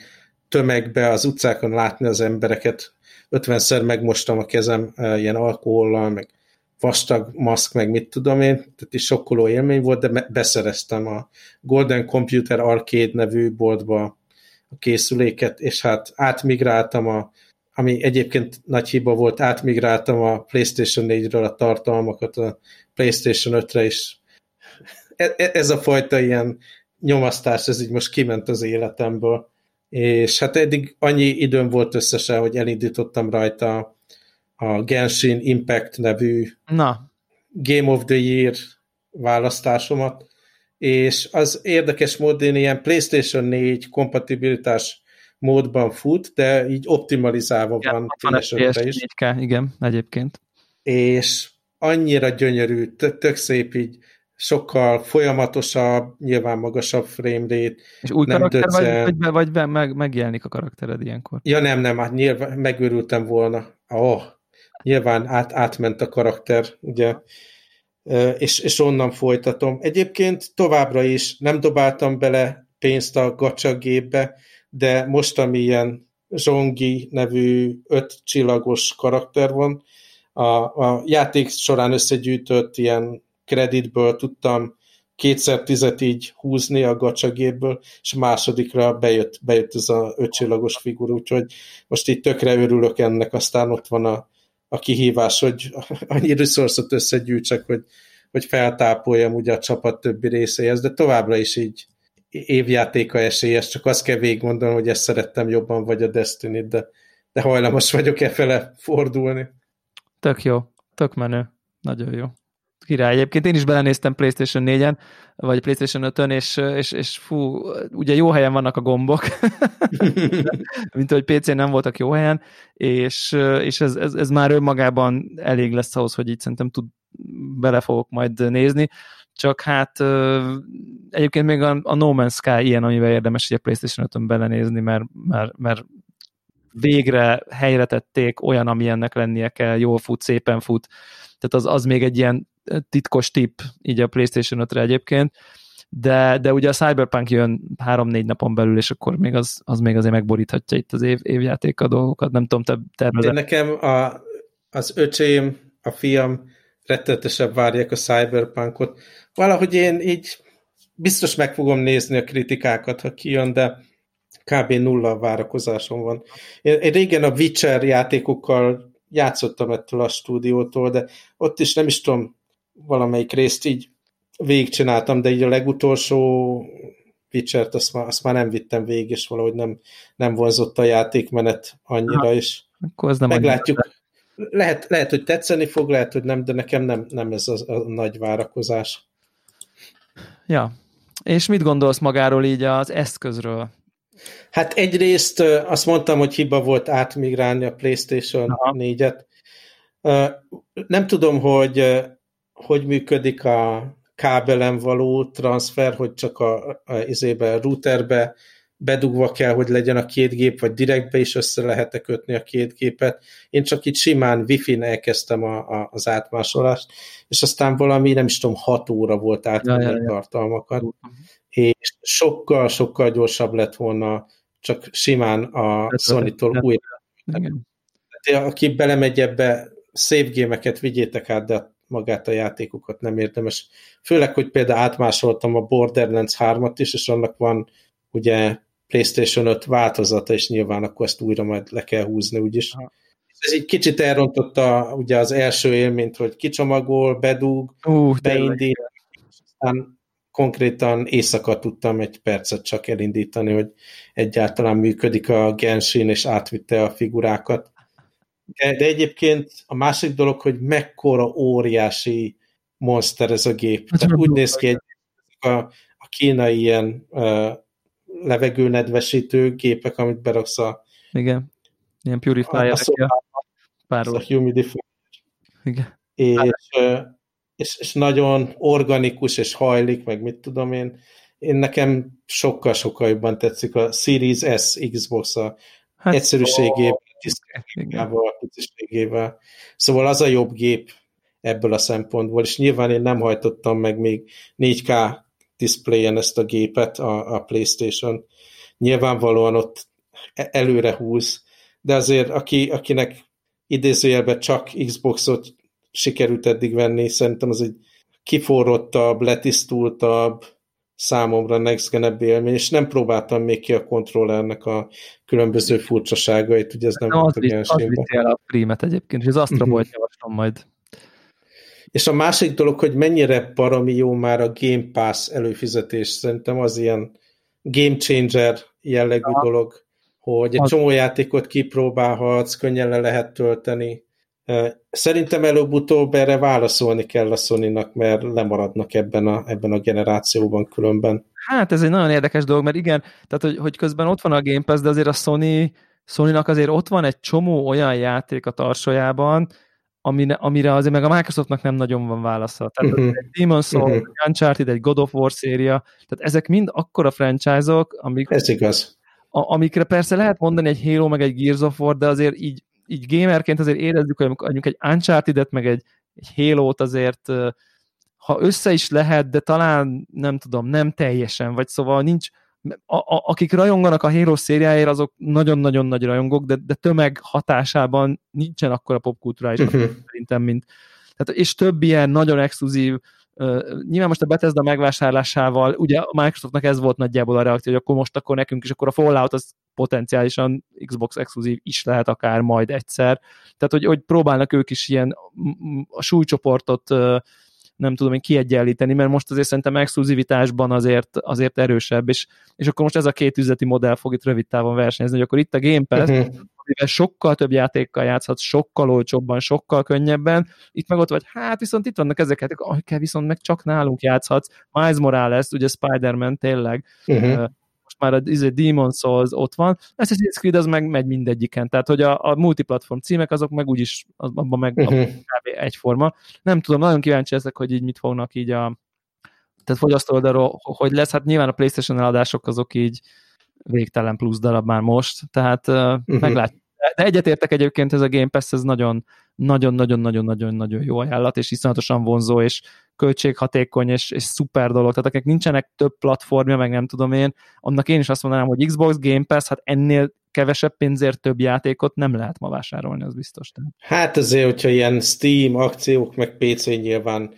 tömegbe az utcákon látni az embereket. Ötvenszer megmostam a kezem ilyen alkohollal, meg vastag maszk, meg mit tudom én, tehát is sokkoló élmény volt, de beszereztem a Golden Computer Arcade nevű boltba a készüléket, és hát átmigráltam a, ami egyébként nagy hiba volt, átmigráltam a PlayStation 4-ről a tartalmakat a PlayStation 5-re is. E, e, ez a fajta ilyen nyomasztás, ez így most kiment az életemből. És hát eddig annyi időm volt összesen, hogy elindítottam rajta a Genshin Impact nevű Na. Game of the Year választásomat, és az érdekes módon ilyen PlayStation 4 kompatibilitás módban fut, de így optimalizálva igen, van ps is. 4K, igen, egyébként. És annyira gyönyörű, tök szép így, sokkal folyamatosabb, nyilván magasabb frame rate. És új nem karakter döccen. vagy, vagy, vagy be, meg, megjelenik a karaktered ilyenkor? Ja nem, nem, hát nyilván megőrültem volna. Oh, nyilván át, átment a karakter, ugye, és, és onnan folytatom. Egyébként továbbra is nem dobáltam bele pénzt a gacsa gépbe, de most, ami ilyen Zsongi nevű öt csillagos karakter van, a, a játék során összegyűjtött ilyen kreditből tudtam kétszer tizet így húzni a gacsagépből, és másodikra bejött, bejött ez a ötcsillagos figur, úgyhogy most így tökre örülök ennek, aztán ott van a, a kihívás, hogy annyi resource-ot összegyűjtsek, hogy, hogy feltápoljam ugye a csapat többi részéhez, de továbbra is így évjátéka esélyes, csak azt kell végig hogy ezt szerettem jobban, vagy a destiny de, de hajlamos vagyok e fele fordulni. Tök jó, tök menő, nagyon jó. Király. Egyébként én is belenéztem PlayStation 4-en, vagy PlayStation 5-ön, és, és, és fú, ugye jó helyen vannak a gombok, mint hogy PC-n nem voltak jó helyen, és, és ez, ez, ez már önmagában elég lesz ahhoz, hogy így szerintem tud, bele fogok majd nézni csak hát egyébként még a, a No Man's Sky ilyen, amivel érdemes a PlayStation 5-ön belenézni, mert, mert, mert végre helyre tették olyan, ami ennek lennie kell, jól fut, szépen fut, tehát az, az még egy ilyen titkos tip így a PlayStation 5-re egyébként, de, de ugye a Cyberpunk jön három-négy napon belül, és akkor még az, az még azért megboríthatja itt az év, évjáték a dolgokat, nem tudom, te tervezed. Nekem a, az öcsém, a fiam rettetesebb várják a Cyberpunkot. Valahogy én így biztos meg fogom nézni a kritikákat, ha kijön, de kb. nulla várakozásom van. Én, én régen a Witcher játékokkal játszottam ettől a stúdiótól, de ott is nem is tudom, valamelyik részt így végigcsináltam, de így a legutolsó Witcher-t azt már, azt már nem vittem végig, és valahogy nem, nem vonzott a játékmenet annyira, is. akkor az nem meglátjuk. Lehet, lehet, hogy tetszeni fog, lehet, hogy nem, de nekem nem, nem ez a, a nagy várakozás. Ja. És mit gondolsz magáról így az eszközről? Hát egyrészt azt mondtam, hogy hiba volt átmigrálni a PlayStation Aha. 4-et. Nem tudom, hogy hogy működik a kábelen való transfer, hogy csak a, a izébe, routerbe bedugva kell, hogy legyen a két gép, vagy direktbe is össze lehet kötni a két gépet. Én csak itt simán wifi-n elkezdtem a, a, az átmásolást, és aztán valami, nem is tudom, hat óra volt átvenni ja, ja, ja. tartalmakat, és sokkal-sokkal gyorsabb lett volna csak simán a Sony-tól újra. De aki belemegy ebbe, szép gémeket vigyétek át, de magát a játékokat nem érdemes. Főleg, hogy például átmásoltam a Borderlands 3-at is, és annak van ugye PlayStation 5 változata, és nyilván akkor ezt újra majd le kell húzni úgyis. Aha. Ez egy kicsit elrontotta ugye az első élményt, hogy kicsomagol, bedug, uh, beindít, aztán konkrétan éjszaka tudtam egy percet csak elindítani, hogy egyáltalán működik a Genshin, és átvitte a figurákat. De, egyébként a másik dolog, hogy mekkora óriási monster ez a gép. Hát Tehát úgy néz ki egy a, a kínai ilyen uh, levegőnedvesítő gépek, amit beraksz a igen, ilyen purifier pár a humidifier. Igen. És, és, és nagyon organikus, és hajlik, meg mit tudom én. Én nekem sokkal-sokkal jobban tetszik a Series S Xbox a hát, egyszerűségében, tisztságával, piciségével. Szóval az a jobb gép ebből a szempontból, és nyilván én nem hajtottam meg még 4K displayen ezt a gépet, a, a Playstation. Nyilvánvalóan ott e, előre húz, de azért aki, akinek idézőjelben csak Xboxot sikerült eddig venni, szerintem az egy kiforrottabb, letisztultabb, számomra next gen élmény, és nem próbáltam még ki a kontrollernek a különböző furcsaságait, ugye ez nem volt a Genshinben. Az a prímet egyébként, és az Astra volt mhm. javaslom majd. És a másik dolog, hogy mennyire baromi jó már a Game Pass előfizetés, szerintem az ilyen game changer jellegű ja. dolog, hogy egy az... csomó játékot kipróbálhatsz, könnyen le lehet tölteni, Szerintem előbb-utóbb erre válaszolni kell a sony mert lemaradnak ebben a, ebben a generációban különben. Hát ez egy nagyon érdekes dolog, mert igen, tehát hogy, hogy közben ott van a Game Pass, de azért a Sony, Sony-nak azért ott van egy csomó olyan játék a tarsajában, amire, amire azért meg a Microsoftnak nem nagyon van válasza. Tehát uh-huh. egy Demon's Souls, uh-huh. Uncharted, egy God of War széria, tehát ezek mind akkora franchise-ok, amik, Ez igaz. A, amikre persze lehet mondani egy Halo, meg egy Gears of War, de azért így, így gamerként azért érezzük, hogy mondjuk egy Uncharted-et, meg egy, egy Halo-t azért ha össze is lehet, de talán nem tudom, nem teljesen, vagy szóval nincs, a, a, akik rajonganak a Hero szériáért, azok nagyon-nagyon nagy rajongók, de, de tömeg hatásában nincsen akkora popkulturális uh-huh. szerintem, mint tehát, és több ilyen nagyon exkluzív Uh, nyilván most a Bethesda megvásárlásával, ugye a Microsoftnak ez volt nagyjából a reakció, hogy akkor most akkor nekünk is, akkor a Fallout az potenciálisan Xbox exkluzív is lehet akár majd egyszer. Tehát, hogy, hogy próbálnak ők is ilyen a súlycsoportot nem tudom én kiegyenlíteni, mert most azért szerintem exkluzivitásban azért, azért erősebb, és, és akkor most ez a két üzleti modell fog itt rövid távon versenyezni, hogy akkor itt a Game Pass, uh-huh. amivel sokkal több játékkal játszhat, sokkal olcsóbban, sokkal könnyebben, itt meg ott vagy, hát viszont itt vannak ezeket, kell viszont meg csak nálunk játszhatsz, Miles Morales, ugye Spider-Man tényleg, uh-huh már a izé, Demon Souls ott van, Assassin's Creed az meg megy mindegyiken, tehát hogy a, a multiplatform címek azok meg úgyis, abban meg uh-huh. kb. egyforma. Nem tudom, nagyon kíváncsi ezek, hogy így mit fognak így a tehát fogyasztó oldalról, hogy lesz, hát nyilván a Playstation eladások azok így végtelen plusz darab már most, tehát uh-huh. meglátjuk. De egyetértek egyébként, ez a Game Pass, ez nagyon, nagyon-nagyon-nagyon-nagyon-nagyon jó ajánlat, és iszonyatosan vonzó, és költséghatékony, és, és szuper dolog. Tehát akik nincsenek több platformja, meg nem tudom én, annak én is azt mondanám, hogy Xbox Game Pass, hát ennél kevesebb pénzért több játékot nem lehet ma vásárolni, az biztos. Hát azért, hogyha ilyen Steam akciók, meg PC nyilván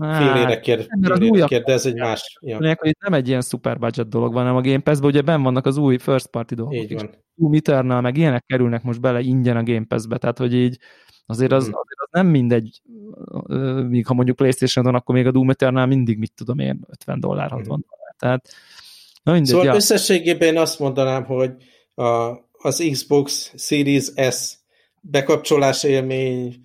Félére kér, félére kér, de ez egy más. Ja. Itt nem egy ilyen super budget dolog van, hanem a Game Pass-ben ugye benn vannak az új first party dolgok. Így van. Doom Eternal, meg ilyenek kerülnek most bele ingyen a Game Pass-be, tehát hogy így azért az, hmm. azért az nem mindegy, míg ha mondjuk playstation van, akkor még a Doom Eternal mindig, mit tudom én, 50 dollár, 60 hmm. dollár. Tehát, na mindegy, szóval ja. összességében én azt mondanám, hogy a, az Xbox Series S bekapcsolás élmény,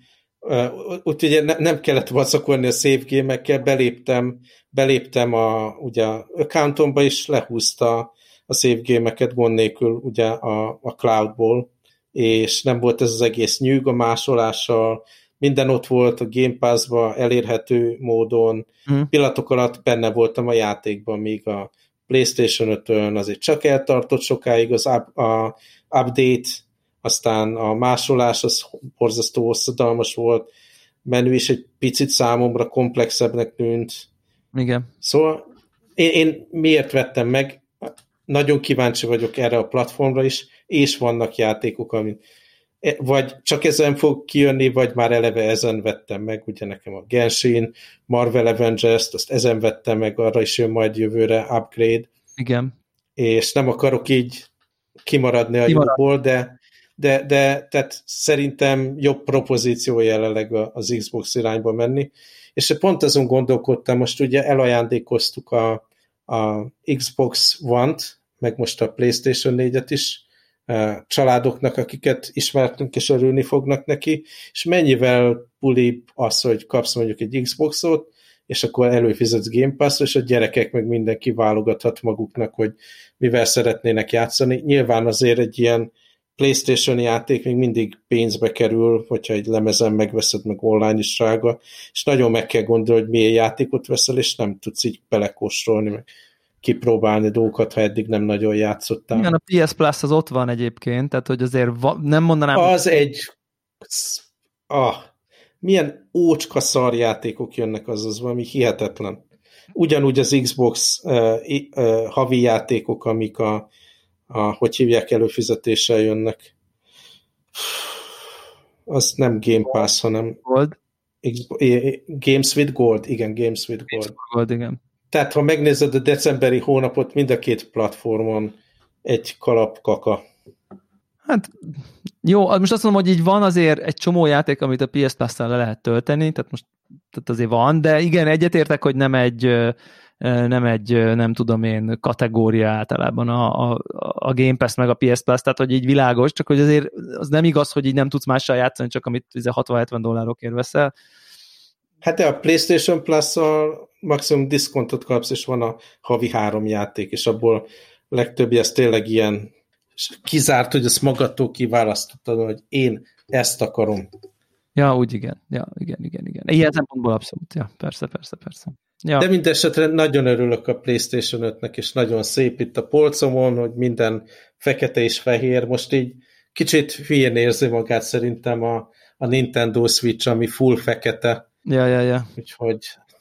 úgyhogy ugye nem kellett vacakolni a save gémekkel, beléptem, beléptem a, ugye accountomba, és lehúzta a save gémeket gond nélkül ugye a, a cloudból, és nem volt ez az egész nyűg a másolással, minden ott volt a Game Pass-ba elérhető módon, mm. pillanatok alatt benne voltam a játékban, míg a PlayStation 5-ön azért csak eltartott sokáig az up, a update, aztán a másolás az borzasztó hosszadalmas volt, menü is egy picit számomra komplexebbnek tűnt. Igen. Szóval én, én miért vettem meg? Nagyon kíváncsi vagyok erre a platformra is, és vannak játékok, amit vagy csak ezen fog kijönni, vagy már eleve ezen vettem meg, ugye nekem a Genshin, Marvel Avengers-t, azt ezen vettem meg, arra is jön majd jövőre upgrade. Igen. És nem akarok így kimaradni a Kimarad. jóból, de de, de tehát szerintem jobb propozíció jelenleg az Xbox irányba menni, és pont azon gondolkodtam, most ugye elajándékoztuk a, a Xbox One-t, meg most a PlayStation 4-et is családoknak, akiket ismertünk és örülni fognak neki, és mennyivel pulibb az, hogy kapsz mondjuk egy Xboxot, és akkor előfizetsz Game pass és a gyerekek meg mindenki válogathat maguknak, hogy mivel szeretnének játszani. Nyilván azért egy ilyen PlayStation játék még mindig pénzbe kerül, hogyha egy lemezen megveszed, meg online is drága, és nagyon meg kell gondolni, hogy milyen játékot veszel, és nem tudsz így belekóstolni, meg kipróbálni dolgokat, ha eddig nem nagyon játszottál. Igen, a PS Plus az ott van egyébként, tehát hogy azért va- nem mondanám... Az hogy... egy... Ah, milyen ócska szarjátékok jönnek, az az valami hihetetlen. Ugyanúgy az Xbox uh, uh, havi játékok, amik a a, hogy hívják, előfizetéssel jönnek. Az nem Game Pass, hanem Gold. Games with Gold, igen, Games with Gold. Gold, igen. Tehát, ha megnézed a decemberi hónapot, mind a két platformon egy kalap kaka. Hát jó, most azt mondom, hogy így van azért egy csomó játék, amit a PS plus le lehet tölteni, tehát most tehát azért van, de igen, egyetértek, hogy nem egy nem egy, nem tudom én, kategória általában a, a, a Game Pass meg a PS Plus, tehát hogy így világos, csak hogy azért az nem igaz, hogy így nem tudsz mással játszani, csak amit 60-70 dollárokért veszel. Hát de a PlayStation Plus-szal maximum diszkontot kapsz, és van a havi három játék, és abból a legtöbbi ez tényleg ilyen kizárt, hogy ezt magadtól kiválasztottad, hogy én ezt akarom. Ja, úgy igen. Ja, igen, igen, igen. Ilyen szempontból abszolút. Ja, persze, persze, persze. Ja. De mindesetre nagyon örülök a PlayStation 5-nek, és nagyon szép itt a polcomon, hogy minden fekete és fehér. Most így kicsit hülyén érzi magát szerintem a, a Nintendo Switch, ami full fekete. Ja, ja, ja. Úgyhogy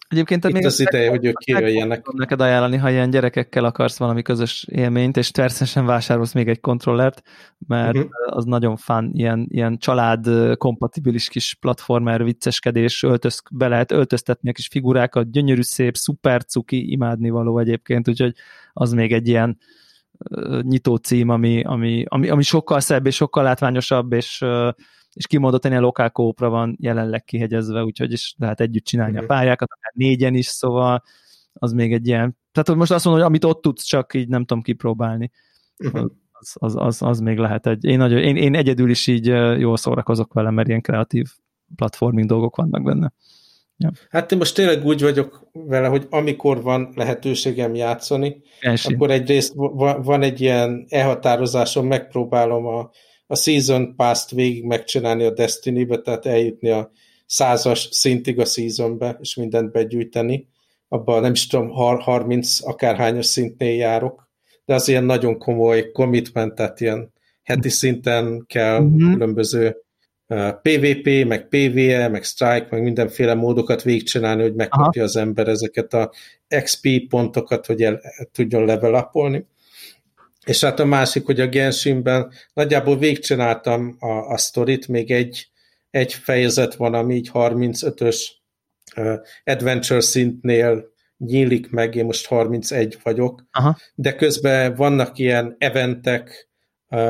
Egyébként Itt még az ideje, hogy ők kijöjjenek. neked ajánlani, ha ilyen gyerekekkel akarsz valami közös élményt, és természetesen vásárolsz még egy kontrollert, mert uh-huh. az nagyon fán, ilyen, ilyen család kompatibilis kis platformer, vicceskedés, öltöz, be lehet öltöztetni a kis figurákat, gyönyörű szép, szuper cuki, imádni való egyébként, úgyhogy az még egy ilyen nyitó cím, ami, ami, ami, ami sokkal szebb és sokkal látványosabb, és és kimondottan ilyen lokál kópra van jelenleg kihegyezve, úgyhogy is lehet együtt csinálni uh-huh. a pályákat, akár négyen is, szóval az még egy ilyen, tehát hogy most azt mondom, hogy amit ott tudsz, csak így nem tudom kipróbálni, uh-huh. az, az, az, az még lehet egy, én, nagyon, én, én egyedül is így jól szórakozok vele, mert ilyen kreatív platforming dolgok vannak benne. Ja. Hát én most tényleg úgy vagyok vele, hogy amikor van lehetőségem játszani, Első. akkor egyrészt van egy ilyen elhatározásom, megpróbálom a, a Season Pass-t végig megcsinálni a Destiny-be, tehát eljutni a százas szintig a Seasonbe, és mindent begyűjteni. Abban nem is tudom, 30 akárhányos szintnél járok, de az ilyen nagyon komoly commitment, tehát ilyen heti szinten kell mm-hmm. különböző uh, PvP, meg PvE, meg Strike, meg mindenféle módokat végigcsinálni, hogy megkapja Aha. az ember ezeket a XP pontokat, hogy el, tudjon level upolni. És hát a másik, hogy a Genshinben nagyjából végigcsináltam a, a sztorit, még egy, egy fejezet van, ami így 35-ös uh, adventure szintnél nyílik meg, én most 31 vagyok, Aha. de közben vannak ilyen eventek,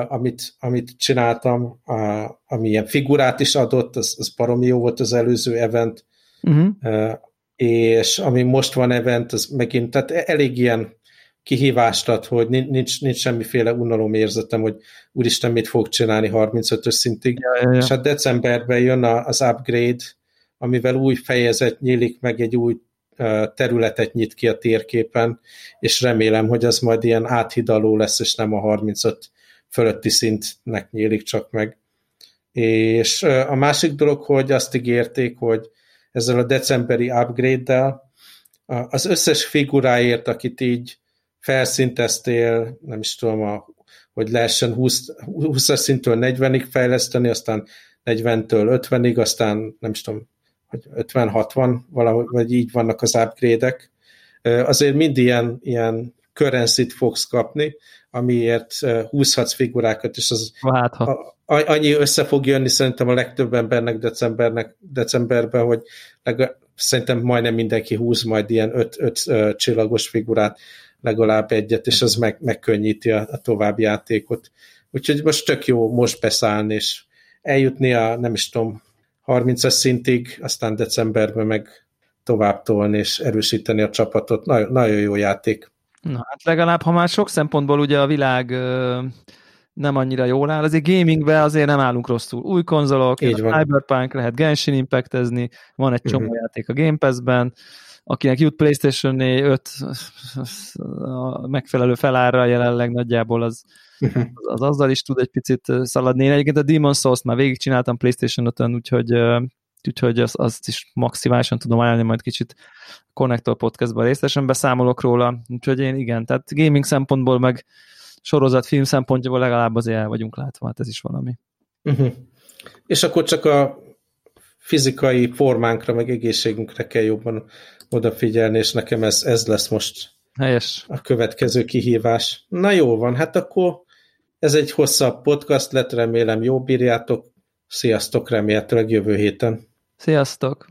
amit, amit csináltam, ami ilyen figurát is adott, az, az baromi jó volt az előző event, uh-huh. uh, és ami most van event, az megint, tehát elég ilyen kihívást ad, hogy nincs, nincs semmiféle unalom érzetem, hogy úristen, mit fog csinálni 35-ös szintig. Ja, ja, ja. És hát decemberben jön az upgrade, amivel új fejezet nyílik, meg egy új területet nyit ki a térképen, és remélem, hogy az majd ilyen áthidaló lesz, és nem a 35 fölötti szintnek nyílik csak meg. És a másik dolog, hogy azt ígérték, hogy ezzel a decemberi upgrade-del az összes figuráért, akit így felszinteztél, nem is tudom, a, hogy lehessen 20, 20 szintől 40-ig fejleszteni, aztán 40-től 50-ig, aztán nem is tudom, hogy 50-60, valahogy, vagy így vannak az upgrade-ek. Azért mind ilyen, ilyen currency fogsz kapni, amiért húzhatsz figurákat, és az hát, ha. a, annyi össze fog jönni szerintem a legtöbb embernek decembernek, decemberben, hogy legalább, szerintem majdnem mindenki húz majd ilyen öt, öt, öt csillagos figurát, legalább egyet, és az meg, megkönnyíti a, a további játékot. Úgyhogy most tök jó most beszállni, és eljutni a, nem is tudom, 30-as szintig, aztán decemberben meg tovább tolni és erősíteni a csapatot. Nagyon, nagyon jó játék. Na hát legalább, ha már sok szempontból ugye a világ ö, nem annyira jól áll, azért gamingbe azért nem állunk rosszul. Új konzolok, Így van. Cyberpunk, lehet Genshin Impactezni, van egy csomó uh-huh. játék a Game Pass-ben, akinek jut PlayStation 5 a megfelelő felárra jelenleg nagyjából az, az, az azzal is tud egy picit szaladni. Én egyébként a Demon's Souls már végigcsináltam PlayStation 5-ön, úgyhogy, úgyhogy azt, azt is maximálisan tudom ajánlani, majd kicsit Connector Podcastban részesen beszámolok róla, úgyhogy én igen, tehát gaming szempontból meg sorozat, film szempontjából legalább azért el vagyunk látva, hát ez is valami. Uh-huh. És akkor csak a fizikai formánkra, meg egészségünkre kell jobban odafigyelni, és nekem ez, ez lesz most Helyes. a következő kihívás. Na jó van, hát akkor ez egy hosszabb podcast lett, remélem jó bírjátok. Sziasztok, remélhetőleg jövő héten. Sziasztok!